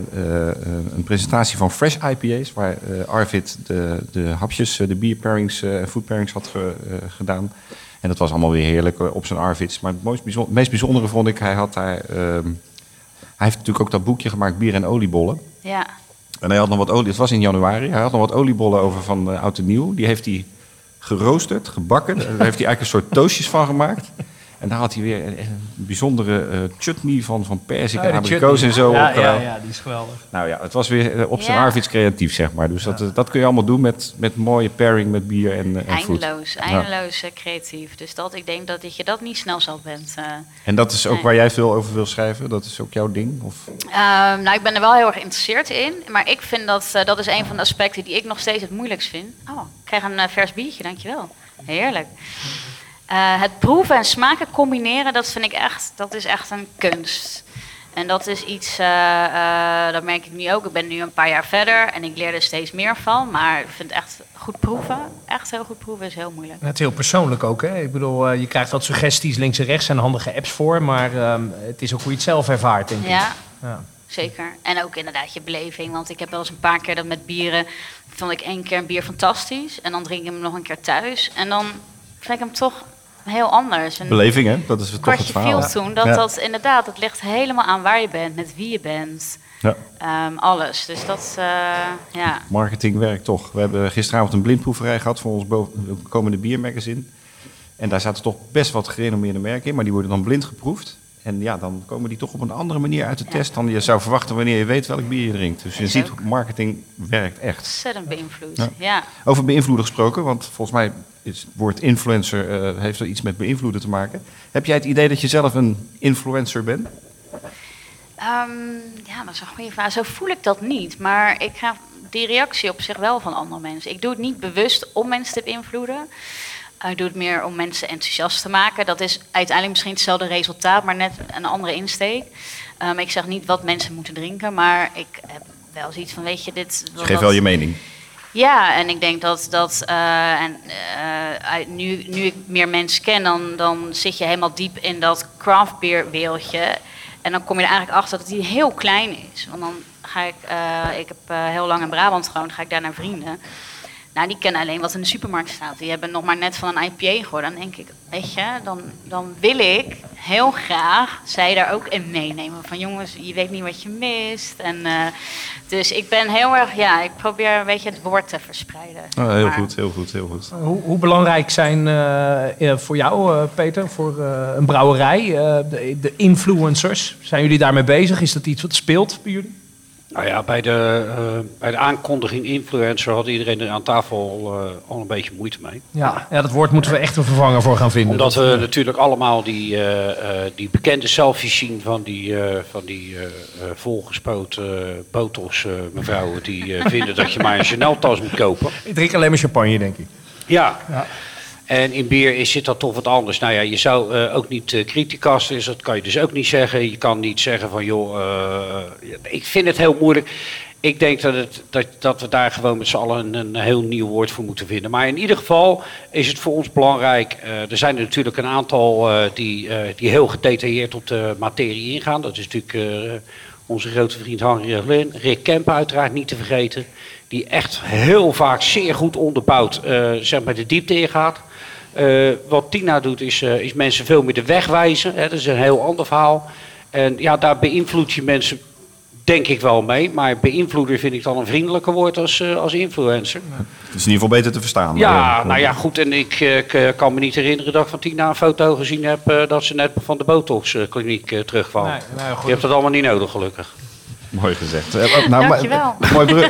een presentatie van Fresh IPA's. Waar Arvid de, de hapjes, de beer pairings en food pairings had ge- gedaan. En dat was allemaal weer heerlijk op zijn Arvids. Maar het mooist bijzon- meest bijzondere vond ik, hij had daar... ehm, hij heeft natuurlijk ook dat boekje gemaakt, bier en oliebollen. ja, En hij had nog wat olie, het was in januari, hij had nog wat oliebollen over van eh, oud en nieuw. Die heeft hij geroosterd, gebakken. Daar heeft hij eigenlijk een soort toastjes van gemaakt. En daar had hij weer een, een bijzondere eh, chutney van, van persik Oh, en abrikoos en zo. Ja, op, eh, ja, ja, die is geweldig. Nou ja, het was weer eh, op zijn Ja. Arvids creatief, zeg maar. Dus dat, dat kun je allemaal doen met, met mooie pairing met bier en, en food. eindeloos, eindeloos creatief. Dus dat, ik denk dat je dat niet snel zat bent. En dat is ook Nee. waar jij veel over wil schrijven? Dat is ook jouw ding? Of? Ehm, nou, ik ben er wel heel erg geïnteresseerd in. Maar ik vind dat, dat is een van de aspecten die ik nog steeds het moeilijkst vind. Oh, ik krijg een vers biertje, dankjewel. Heerlijk. Eh, het proeven en smaken combineren, dat vind ik echt, dat is echt een kunst. En dat is iets, eh, eh, dat merk ik nu ook. Ik ben nu een paar jaar verder en ik leer er steeds meer van. Maar ik vind echt goed proeven, echt heel goed proeven, is heel moeilijk. Het is heel persoonlijk ook. Hè? Ik bedoel, je krijgt wat suggesties links en rechts en handige apps voor. Maar ehm, het is ook hoe je het zelf ervaart, denk ik. Ja, Ja. zeker. En ook inderdaad je beleving. Want ik heb wel eens een paar keer dat met bieren. Vond ik één keer een bier fantastisch. En dan drink ik hem nog een keer thuis. En dan vind ik hem toch heel anders. En Beleving, hè? Dat is toch het verhaal. viel toen. Dat dat inderdaad, het ligt helemaal aan waar je bent. Met wie je bent. Ja. ehm, alles. Dus dat, eh, ja. Marketing werkt toch. We hebben gisteravond een blindproeverij gehad voor ons komende biermagazine. En daar zaten toch best wat gerenommeerde merken in, maar die worden dan blind geproefd. En ja, dan komen die toch op een andere manier uit de Ja. test dan je zou verwachten wanneer je weet welk bier je drinkt. Dus je ziet, marketing werkt echt. Ontzettend beïnvloed. Ja. Ja. Over beïnvloeden gesproken, want volgens mij is het woord influencer eh, heeft er iets met beïnvloeden te maken. Heb jij het idee dat je zelf een influencer bent? Ehm, ja, dat is een goede vraag. Zo voel ik dat niet. Maar ik krijg die reactie op zich wel van andere mensen. Ik doe het niet bewust om mensen te beïnvloeden. Eh, Ik doe het meer om mensen enthousiast te maken. Dat is uiteindelijk misschien hetzelfde resultaat, maar net een andere insteek. Ehm, ik zeg niet wat mensen moeten drinken, maar ik heb wel zoiets van, weet je, dit... Dus geef wel je mening. ja, en ik denk dat, dat eh, en, eh, nu, nu ik meer mensen ken, dan, dan zit je helemaal diep in dat craft beer wereldje. En dan kom je er eigenlijk achter dat die heel klein is. Want dan ga ik, eh, ik heb heel lang in Brabant gewoond, ga ik daar naar vrienden. Nou, die kennen alleen wat in de supermarkt staat. Die hebben nog maar net van een IPA gehoord. Dan denk ik, weet je, dan, dan wil ik heel graag zij daar ook in meenemen. Van jongens, je weet niet wat je mist. En, eh, dus ik ben heel erg, ja, ik probeer een beetje het woord te verspreiden. Oh, heel Maar- goed, heel goed, heel goed. Hoe, hoe belangrijk zijn eh, eh, voor jou, eh, Peter, voor eh, een brouwerij, eh, de, de influencers? Zijn jullie daarmee bezig? Is dat iets wat speelt bij jullie? Nou ja, bij de, eh, bij de aankondiging influencer had iedereen er aan tafel eh, al een beetje moeite mee. Ja, ja, dat woord moeten we echt een vervanger voor gaan vinden. Omdat Dat- we natuurlijk allemaal die, eh, die bekende selfies zien van die, van die volgespoten botox mevrouwen die vinden dat je maar een Chanel-tas moet kopen. Ik drink alleen maar champagne, denk ik. Ja. Ja. En in bier is, zit dat toch wat anders. Nou ja, je zou eh, ook niet uh, dat kan je dus ook niet zeggen. Je kan niet zeggen van, joh, eh, ik vind het heel moeilijk. Ik denk dat, het, dat, dat we daar gewoon met z'n allen een, heel nieuw woord voor moeten vinden. Maar in ieder geval is het voor ons belangrijk. er zijn er natuurlijk een aantal die, die heel gedetailleerd op de materie ingaan. Dat is natuurlijk onze grote vriend Henry Evelyn. Rick Kempen uiteraard niet te vergeten. Die echt heel vaak zeer goed onderbouwd zeg maar de diepte ingaat. Uh, wat Tina doet is, uh, is mensen veel meer de weg wijzen. Hè, dat is een heel ander verhaal. En ja, daar beïnvloed je mensen denk ik wel mee. Maar beïnvloeder vind ik dan een vriendelijker woord als, uh, als influencer. Het is in ieder geval beter te verstaan. Ja, uh, nou ja, goed. En ik uh, kan me niet herinneren dat ik van Tina een foto gezien heb... Uh, dat ze net van de botox-kliniek terugkwam. Nee, nee, je hebt dat allemaal niet nodig, gelukkig. Mooi gezegd. Nou, Dankjewel. Mooi, bru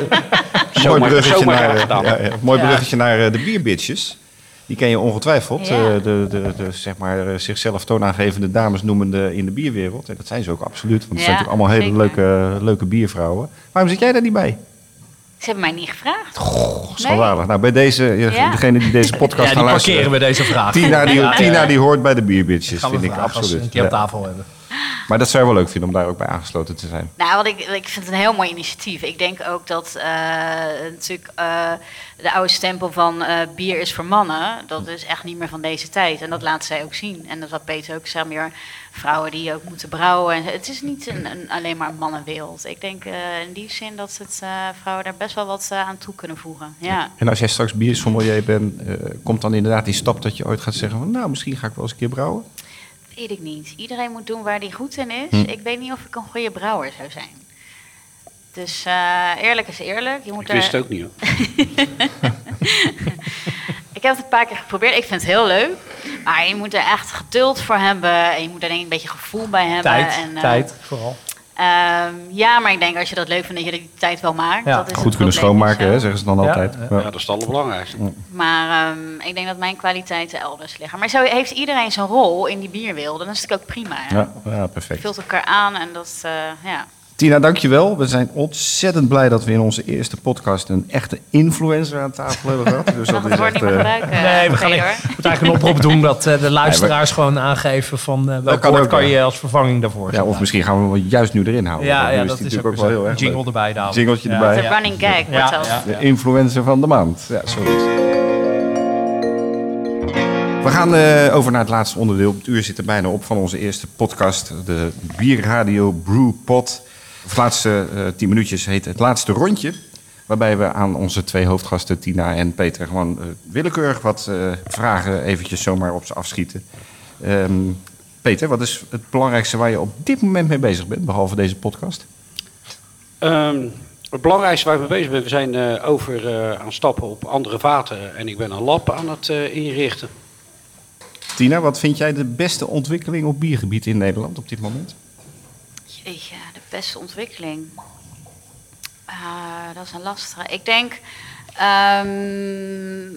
mooi bruggetje naar, ja, ja, mooi bruggetje naar de bierbitches. Die ken je ongetwijfeld. Ja. Uh, de, de, de, zeg maar, uh, zichzelf toonaangevende dames noemende in de bierwereld. En dat zijn ze ook absoluut. Want het ja, zijn natuurlijk allemaal hele leuke, leuke biervrouwen. Waarom zit jij daar niet bij? Ze hebben mij niet gevraagd. Goh, schandalig. Nee. Nou, bij deze, ja. degene die deze podcast ja, gaan die luisteren. parkeren we deze vraag. Tina, die, Tina die hoort bij de we vind ik vragen als we absoluut. een keer op tafel hebben. Maar dat zou je wel leuk vinden om daar ook bij aangesloten te zijn. Nou, wat ik, ik vind het een heel mooi initiatief. Ik denk ook dat eh, natuurlijk eh, de oude stempel van eh, bier is voor mannen, dat is echt niet meer van deze tijd. En dat laat zij ook zien. En dat wat Peter ook zei, meer vrouwen die ook moeten brouwen. En het is niet een, een, alleen maar een mannenwereld. Ik denk eh, in die zin dat het, eh, vrouwen daar best wel wat aan toe kunnen voegen. Ja. En als jij straks biersommelier bent, eh, komt dan inderdaad die stap dat je ooit gaat zeggen van... nou, misschien ga ik wel eens een keer brouwen? Weet ik niet. Iedereen moet doen waar hij goed in is. Hm. Ik weet niet of ik een goede brouwer zou zijn. Dus eh, eerlijk is eerlijk. Je moet Ik wist er- het ook niet hoor. Ik heb het een paar keer geprobeerd. Ik vind het heel leuk. Maar je moet er echt geduld voor hebben. En je moet er denk ik een beetje gevoel bij hebben. Tijd, en, eh, tijd vooral. Ehm, ja, maar ik denk als je dat leuk vindt, dat je die tijd wel maakt. Ja, dat is Goed het kunnen schoonmaken, hè, zeggen ze dan Ja, altijd. ja. Ja. Ja, dat is het allerbelangrijkste. Maar ehm, ik denk dat mijn kwaliteiten elders liggen. Maar zo heeft iedereen zijn rol in die bierwereld. En dat is natuurlijk ook prima. hè? Ja, ja, Je perfect. vult elkaar aan en dat, eh, ja. Tina, dankjewel. We zijn ontzettend blij dat we in onze eerste podcast een echte influencer aan tafel hebben gehad. Dus dat is echt... niet meer eh, gebruiken? Nee, we gaan moeten eigenlijk een oproep doen dat eh, de luisteraars gewoon aangeven van eh welk kan woord kan je als vervanging daarvoor ja, of misschien gaan we hem juist nu erin houden. Ja, is dat is natuurlijk ook, wel heel erg Jingle leuk. erbij dan. Jingletje Ja, erbij. De running gag wordt Ja, dat. ja. De influencer van de maand. Ja, zo is het. We gaan eh, over naar het laatste onderdeel. Het uur zit er bijna op van onze eerste podcast. De Bierradio Brewpot. De laatste eh, tien minuutjes heet het laatste rondje. Waarbij we aan onze twee hoofdgasten, Tina en Peter, gewoon eh, willekeurig wat eh, vragen eventjes zomaar op ze afschieten. Ehm, Peter, wat is het belangrijkste waar je op dit moment mee bezig bent, behalve deze podcast? Ehm, het belangrijkste waar we bezig zijn, we zijn eh, over eh, aan het stappen op andere vaten. En ik ben een lab aan het eh, inrichten. Tina, wat vind jij de beste ontwikkeling op biergebied in Nederland op dit moment? Jeetje, beste ontwikkeling. Ah, dat is een lastige. Ik denk. ehm,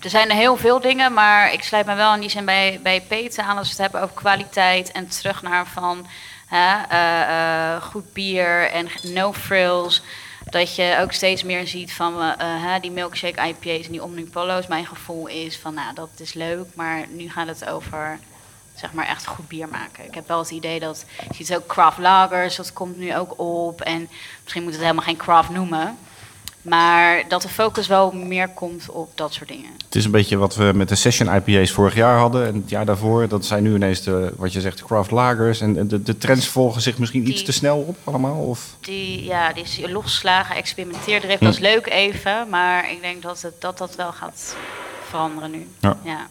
er zijn er heel veel dingen, maar ik sluit me wel in die zin bij, bij Peter aan als we het hebben over kwaliteit en terug naar van hè, eh, eh, goed bier en no frills. Dat je ook steeds meer ziet van eh, die milkshake IPA's en die Omnipollo's. Mijn gevoel is van, nou, dat is leuk, maar nu gaat het over zeg maar echt goed bier maken. Ik heb wel het idee dat je ziet ook craft lagers, dat komt nu ook op. En misschien moet het helemaal geen craft noemen. Maar dat de focus wel meer komt op dat soort dingen. Het is een beetje wat we met de session IPA's vorig jaar hadden en het jaar daarvoor. Dat zijn nu ineens de, wat je zegt, de craft lagers. En de, de trends volgen zich misschien iets te snel op allemaal? Of? Die, ja, die is losgeslagen, experimenteerdrift, dat is leuk even. Maar ik denk dat het, dat, dat wel gaat veranderen nu. Ja. ja.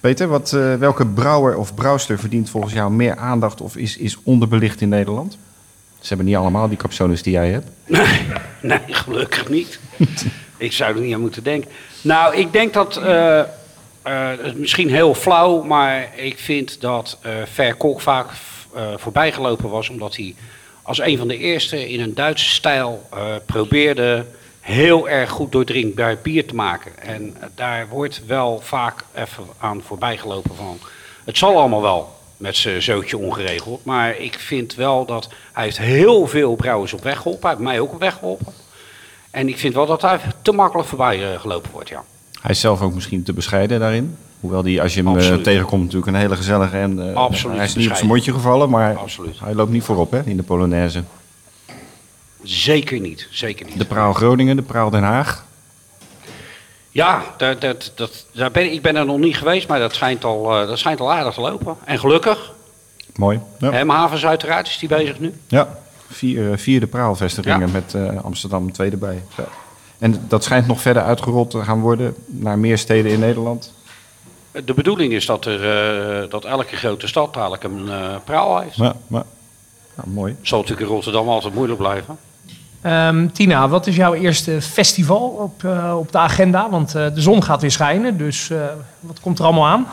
Peter, wat, eh, welke brouwer of brouwster verdient volgens jou meer aandacht of is, is onderbelicht in Nederland? Ze hebben niet allemaal die capsones die jij hebt. Nee, gelukkig niet. ik zou er niet aan moeten denken. Nou, ik denk dat. is misschien heel flauw, maar ik vind dat Kok vaak voorbijgelopen was. Omdat hij als een van de eerste in een Duitse stijl probeerde heel erg goed doordringbaar bier te maken. En daar wordt wel vaak even aan voorbijgelopen van. Het zal allemaal wel met zijn zootje ongeregeld. Maar ik vind wel dat hij heeft heel veel brouwers op weg geholpen. Hij heeft mij ook op weg geholpen. En ik vind wel dat hij te makkelijk voorbij eh, gelopen wordt, ja. Hij is zelf ook misschien te bescheiden daarin. Hoewel die, als je hem eh, Absoluut. tegenkomt, natuurlijk een hele gezellige en eh, Absoluut hij is niet op zijn mondje gevallen, maar Absoluut. hij loopt niet voorop hè, in de Polonaise. Zeker niet, zeker niet. De Praal Groningen, de Praal Den Haag. Ja, dat, dat, dat, daar ben, ik ben er nog niet geweest, maar dat schijnt al, eh, dat schijnt al aardig te lopen. En gelukkig, Mooi. Ja. Hemhavens uiteraard is die bezig nu. Ja, vier, eh, vierde praalvestigingen Ja. met eh, Amsterdam twee erbij. Ja. En dat schijnt nog verder uitgerold te gaan worden naar meer steden in Nederland. De bedoeling is dat, er, dat elke grote stad dadelijk een praal heeft. Ja, maar, ja, mooi. Zal natuurlijk in Rotterdam altijd moeilijk blijven. Ehm, Tina, wat is jouw eerste festival op, eh, op de agenda? Want eh, de zon gaat weer schijnen, dus eh, wat komt er allemaal aan?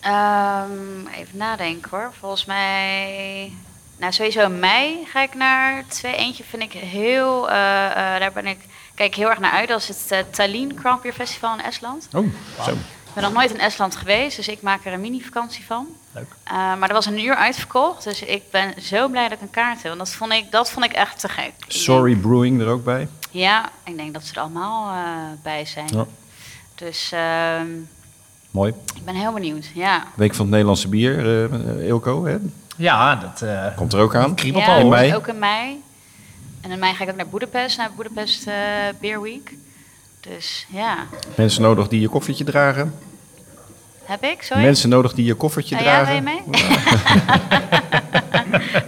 Ehm, even nadenken hoor. Volgens mij. Nou, sowieso in mei ga ik naar twee. Eentje vind ik heel. eh, eh, daar ben ik. Kijk ik heel erg naar uit. Dat is het Tallinn Craft Beer Festival in Estland. Oh, Zo. Ik ben nog nooit in Estland geweest, dus ik maak er een mini-vakantie van. Leuk. Eh, maar er was een uur uitverkocht, dus ik ben zo blij dat ik een kaart heb. Want dat vond ik, dat vond ik echt te gek. Sorry Brewing er ook bij. ja, ik denk dat ze er allemaal eh, bij zijn. Ja. Dus ehm, Mooi. Ik ben heel benieuwd, ja. Week van het Nederlandse bier, eh Ilko, hè? Ja, dat eh, komt er ook aan. kriebelt ja, al. in mei. ook in mei. En in mei ga ik ook naar Budapest, naar Budapest eh Beer Week. Dus ja, Mensen nodig die je koffertje dragen. Heb ik, sorry? Mensen nodig die je koffertje ja, dragen. je mee?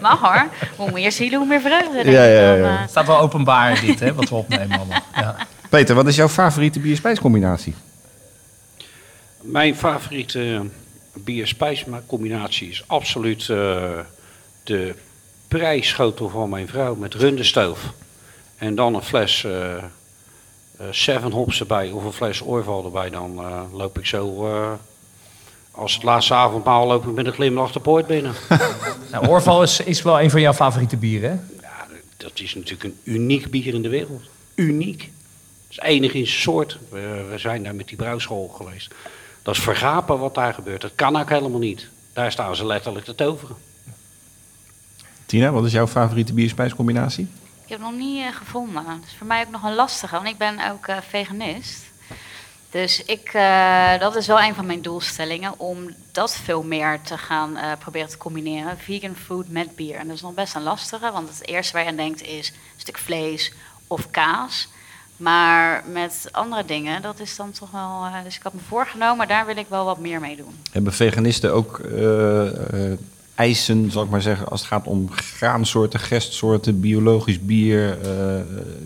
Mag hoor. Hoe meer zielen, hoe meer vreugde. Ja, ja, ja. eh. Het staat wel openbaar dit, hè, wat we opnemen allemaal. Ja. Peter, wat is jouw favoriete bier-spijscombinatie? Mijn favoriete bier-spijscombinatie is absoluut eh, de prijsschotel van mijn vrouw met rundestoof. En dan een fles eh eh, Seven Hops erbij of een fles Orval erbij. Dan eh, loop ik zo, eh, als het laatste avondmaal, loop ik met een glimlach de poort binnen. Nou, Orval is, is wel een van jouw favoriete bieren, hè? Ja, dat is natuurlijk een uniek bier in de wereld. Uniek. Het is enig in zijn soort. We, we zijn daar met die brouwschool geweest. Dat is vergapen wat daar gebeurt. Dat kan ook helemaal niet. Daar staan ze letterlijk te toveren. Tina, wat is jouw favoriete bier-spijscombinatie? Ik heb het nog niet eh, gevonden. Dat is voor mij ook nog een lastige, want ik ben ook eh, veganist. Dus ik, eh, dat is wel een van mijn doelstellingen, om dat veel meer te gaan eh, proberen te combineren. Vegan food met bier. En dat is nog best een lastige, want het eerste waar je aan denkt is een stuk vlees of kaas. Maar met andere dingen, dat is dan toch wel... eh, dus ik had me voorgenomen, maar daar wil ik wel wat meer mee doen. Hebben veganisten ook eisen, zal ik maar zeggen, als het gaat om graansoorten, gerstsoorten, biologisch bier, eh,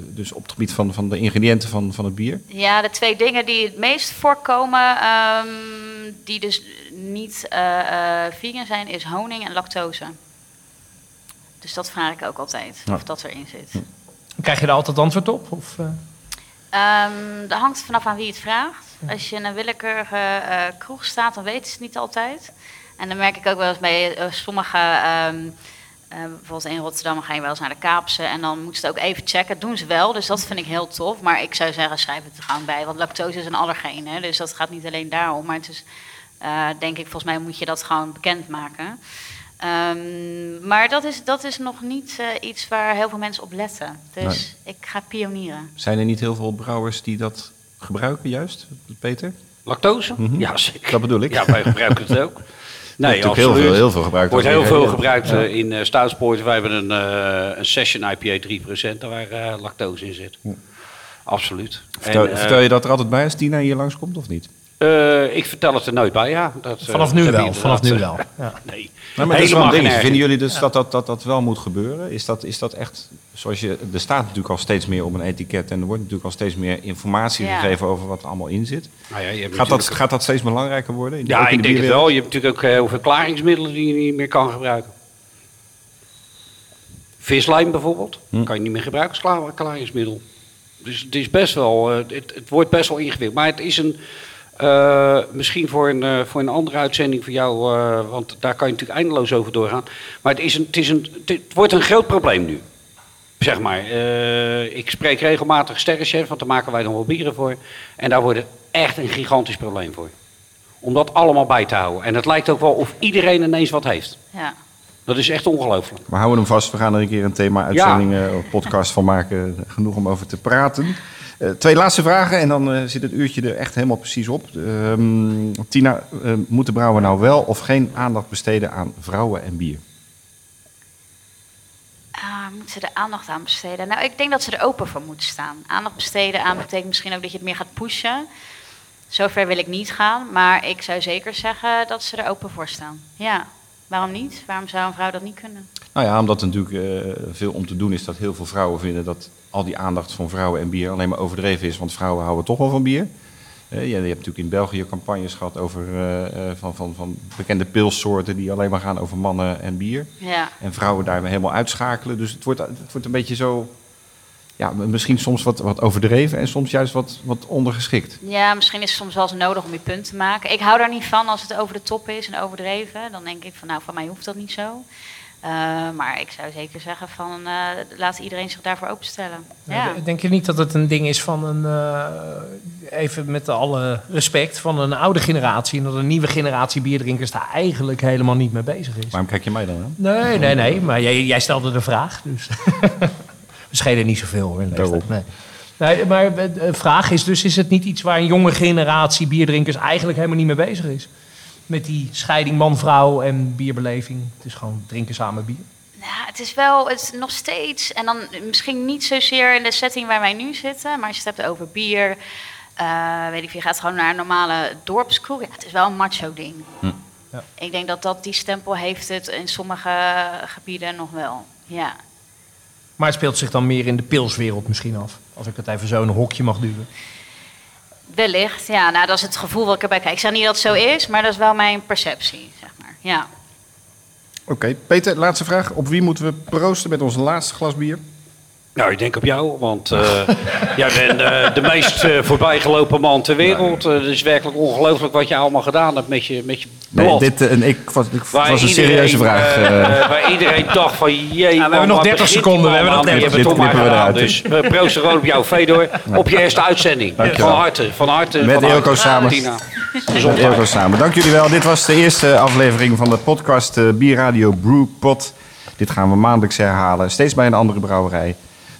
dus op het gebied van, van de ingrediënten van, van het bier? Ja, de twee dingen die het meest voorkomen, ehm, die dus niet eh, eh, vegan zijn, is honing en lactose. Dus dat vraag ik ook altijd, Ja. of dat erin zit. Krijg je daar altijd antwoord op? Of, eh? Ehm dat hangt vanaf aan wie het vraagt. Als je in een willekeurige eh, kroeg staat, dan weten ze het niet altijd. En dan merk ik ook wel eens bij eh, sommige... ehm, eh, bijvoorbeeld in Rotterdam ga je wel eens naar de Kaapse en dan moeten ze het ook even checken. Dat doen ze wel, dus dat vind ik heel tof. Maar ik zou zeggen, schrijf het er gewoon bij. Want lactose is een allergeen, hè, dus dat gaat niet alleen daarom. Maar het is, eh, denk ik, volgens mij moet je dat gewoon bekendmaken. Ehm, maar dat is, dat is nog niet eh, iets waar heel veel mensen op letten. Dus ik ga pionieren. Zijn er niet heel veel brouwers die dat gebruiken, juist, Peter? Lactose? Mhm. Ja, zeker. Dat bedoel ik. Ja, wij gebruiken het ook. Nee, natuurlijk heel veel, heel veel gebruikt. wordt heel veel gebruikt Ja. eh, in uh, Stoutspoort. Wij hebben een, eh, een Session IPA 3% waar eh, lactose in zit. Absoluut. Vertel, En, eh, vertel je dat er altijd bij als Tina hier langskomt of niet? Eh, ik vertel het er nooit bij, ja. Dat, eh, vanaf nu wel, vanaf nu wel. Ja. eh, Nee, Nou, maar dat is wel een Helemaal geen dingetje. Vinden jullie dus dat, dat, dat dat wel moet gebeuren? Is dat, is dat echt, zoals je, er staat natuurlijk al steeds meer op een etiket en er wordt natuurlijk al steeds meer informatie Ja. gegeven over wat er allemaal in zit. Nou ja, je hebt Gaat dat, gaat dat steeds belangrijker worden? In de- ook Ja, in ik de denk het wel. Je hebt natuurlijk ook heel veel klaringsmiddelen die je niet meer kan gebruiken. Vislijm bijvoorbeeld, Hm. kan je niet meer gebruiken als kla- klaringsmiddel. Dus het is best wel, eh, het, het wordt best wel ingewikkeld. Maar het is een, eh, misschien voor een, eh, voor een andere uitzending voor jou, eh, want daar kan je natuurlijk eindeloos over doorgaan. Maar het, is een, het, is een, het wordt een groot probleem nu. Zeg maar, eh, ik spreek regelmatig sterrenchefs, want daar maken wij dan wel bieren voor. En daar wordt het echt een gigantisch probleem voor. Om dat allemaal bij te houden. En het lijkt ook wel of iedereen ineens wat heeft. Ja. Dat is echt ongelooflijk. We houden hem vast. We gaan er een keer een thema-uitzending eh, of podcast van maken. Genoeg om over te praten. Eh, twee laatste vragen en dan eh, zit het uurtje er echt helemaal precies op. Ehm, Tina, eh, moet de nou wel of geen aandacht besteden aan vrouwen en bier? Ah, moeten ze er aandacht aan besteden? Nou, ik denk dat ze er open voor moeten staan. Aandacht besteden aan betekent misschien ook dat je het meer gaat pushen. Zover wil ik niet gaan, maar ik zou zeker zeggen dat ze er open voor staan. Ja, waarom niet? Waarom zou een vrouw dat niet kunnen? Nou ja, omdat er natuurlijk eh, veel om te doen is dat heel veel vrouwen vinden dat al die aandacht van vrouwen en bier alleen maar overdreven is. Want vrouwen houden toch wel van bier. Eh, je, je hebt natuurlijk in België campagnes gehad over eh, van, van, van bekende pilssoorten die alleen maar gaan over mannen en bier. Ja, En vrouwen daar helemaal uitschakelen. Dus het wordt, het wordt een beetje zo. Ja, misschien soms wat, wat overdreven en soms juist wat, wat ondergeschikt. ja misschien is het soms wel eens nodig om je punt te maken. Ik hou daar niet van als het over de top is en overdreven. Dan denk ik van, nou, van mij hoeft dat niet zo. Eh, maar ik zou zeker zeggen van, eh, laat iedereen zich daarvoor openstellen. Ja. Denk je niet dat het een ding is van een, eh, even met alle respect, van een oude generatie en dat een nieuwe generatie bierdrinkers daar eigenlijk helemaal niet mee bezig is? Waarom kijk je mij dan aan? Nee, nee, nee, maar jij, jij stelde de vraag, dus schelen niet zoveel hoor. in leeftijd. Daarom. Nee. Nee, maar de vraag is dus, is het niet iets waar een jonge generatie bierdrinkers eigenlijk helemaal niet mee bezig is? Met die scheiding man-vrouw en bierbeleving. Het is gewoon drinken samen bier. Ja, het is wel het is nog steeds, en dan misschien niet zozeer in de setting waar wij nu zitten, maar als je het hebt over bier, eh, weet ik, je gaat gewoon naar een normale dorpskroeg. Ja, het is wel een macho ding. Ja. Ik denk dat dat die stempel heeft het in sommige gebieden nog wel. Ja. Maar het speelt zich dan meer in de pilswereld misschien af. Als ik het even zo in een hokje mag duwen. Wellicht, ja, nou dat is het gevoel wat ik erbij krijg. Ik zeg niet dat het zo is, maar dat is wel mijn perceptie, zeg maar. Ja. Oké, Peter, laatste vraag. Op wie moeten we proosten met ons laatste glas bier? Nou, ik denk op jou, want eh, jij bent eh, de meest eh, voorbijgelopen man ter wereld. Eh, het is werkelijk ongelooflijk wat je allemaal gedaan hebt met je, met je Nee, dit, en ik, was, ik, was een serieuze vraag. waar iedereen dacht van, jee, hebben man, nog waar 30 begint die seconden, we hebben nog aan? Die 30. hebben het toch Dit maar knippen we gedaan. eruit. Dus we proosten gewoon op jou, Fedor, op je eerste uitzending. Dankjewel. Van harte, van harte. Met van. Eelco samen. Tina. Met. Eelco samen. Dank jullie wel. Dit was de eerste aflevering van de podcast Bierradio Brewpot. Dit gaan we maandelijks herhalen, steeds bij een andere brouwerij.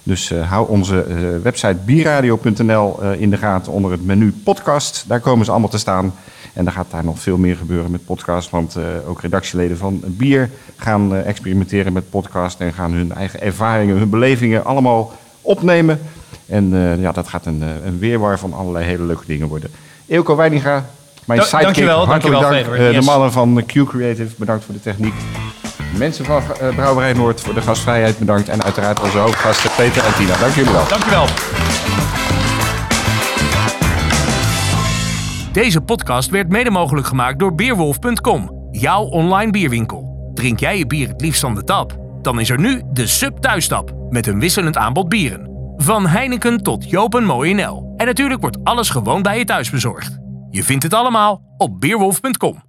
Dus eh, hou onze eh, website bierradio.nl eh, in de gaten onder het menu podcast. Daar komen ze allemaal te staan. En dan gaat daar nog veel meer gebeuren met podcast. Want ook redactieleden van Bier gaan experimenteren met podcast. En gaan hun eigen ervaringen, hun belevingen allemaal opnemen. En ja, dat gaat een, een weerwar van allerlei hele leuke dingen worden. Eelco Weidinga, mijn Da- sidekick. dankjewel, hartelijk dankjewel, dank. Eh, de Yes. mannen van Q Creative, bedankt voor de techniek. Mensen van eh, Brouwerij Noord voor de gastvrijheid bedankt. En uiteraard onze hoofdgasten Peter en Tina. Dank jullie wel. Dankjewel. Deze podcast werd mede mogelijk gemaakt door Beerwolf.com, jouw online bierwinkel. Drink jij je bier het liefst van de tap? Dan is er nu de Sub Thuistap met een wisselend aanbod bieren. Van Heineken tot Joop en Mooi NL. En natuurlijk wordt alles gewoon bij je thuis bezorgd. Je vindt het allemaal op Beerwolf.com.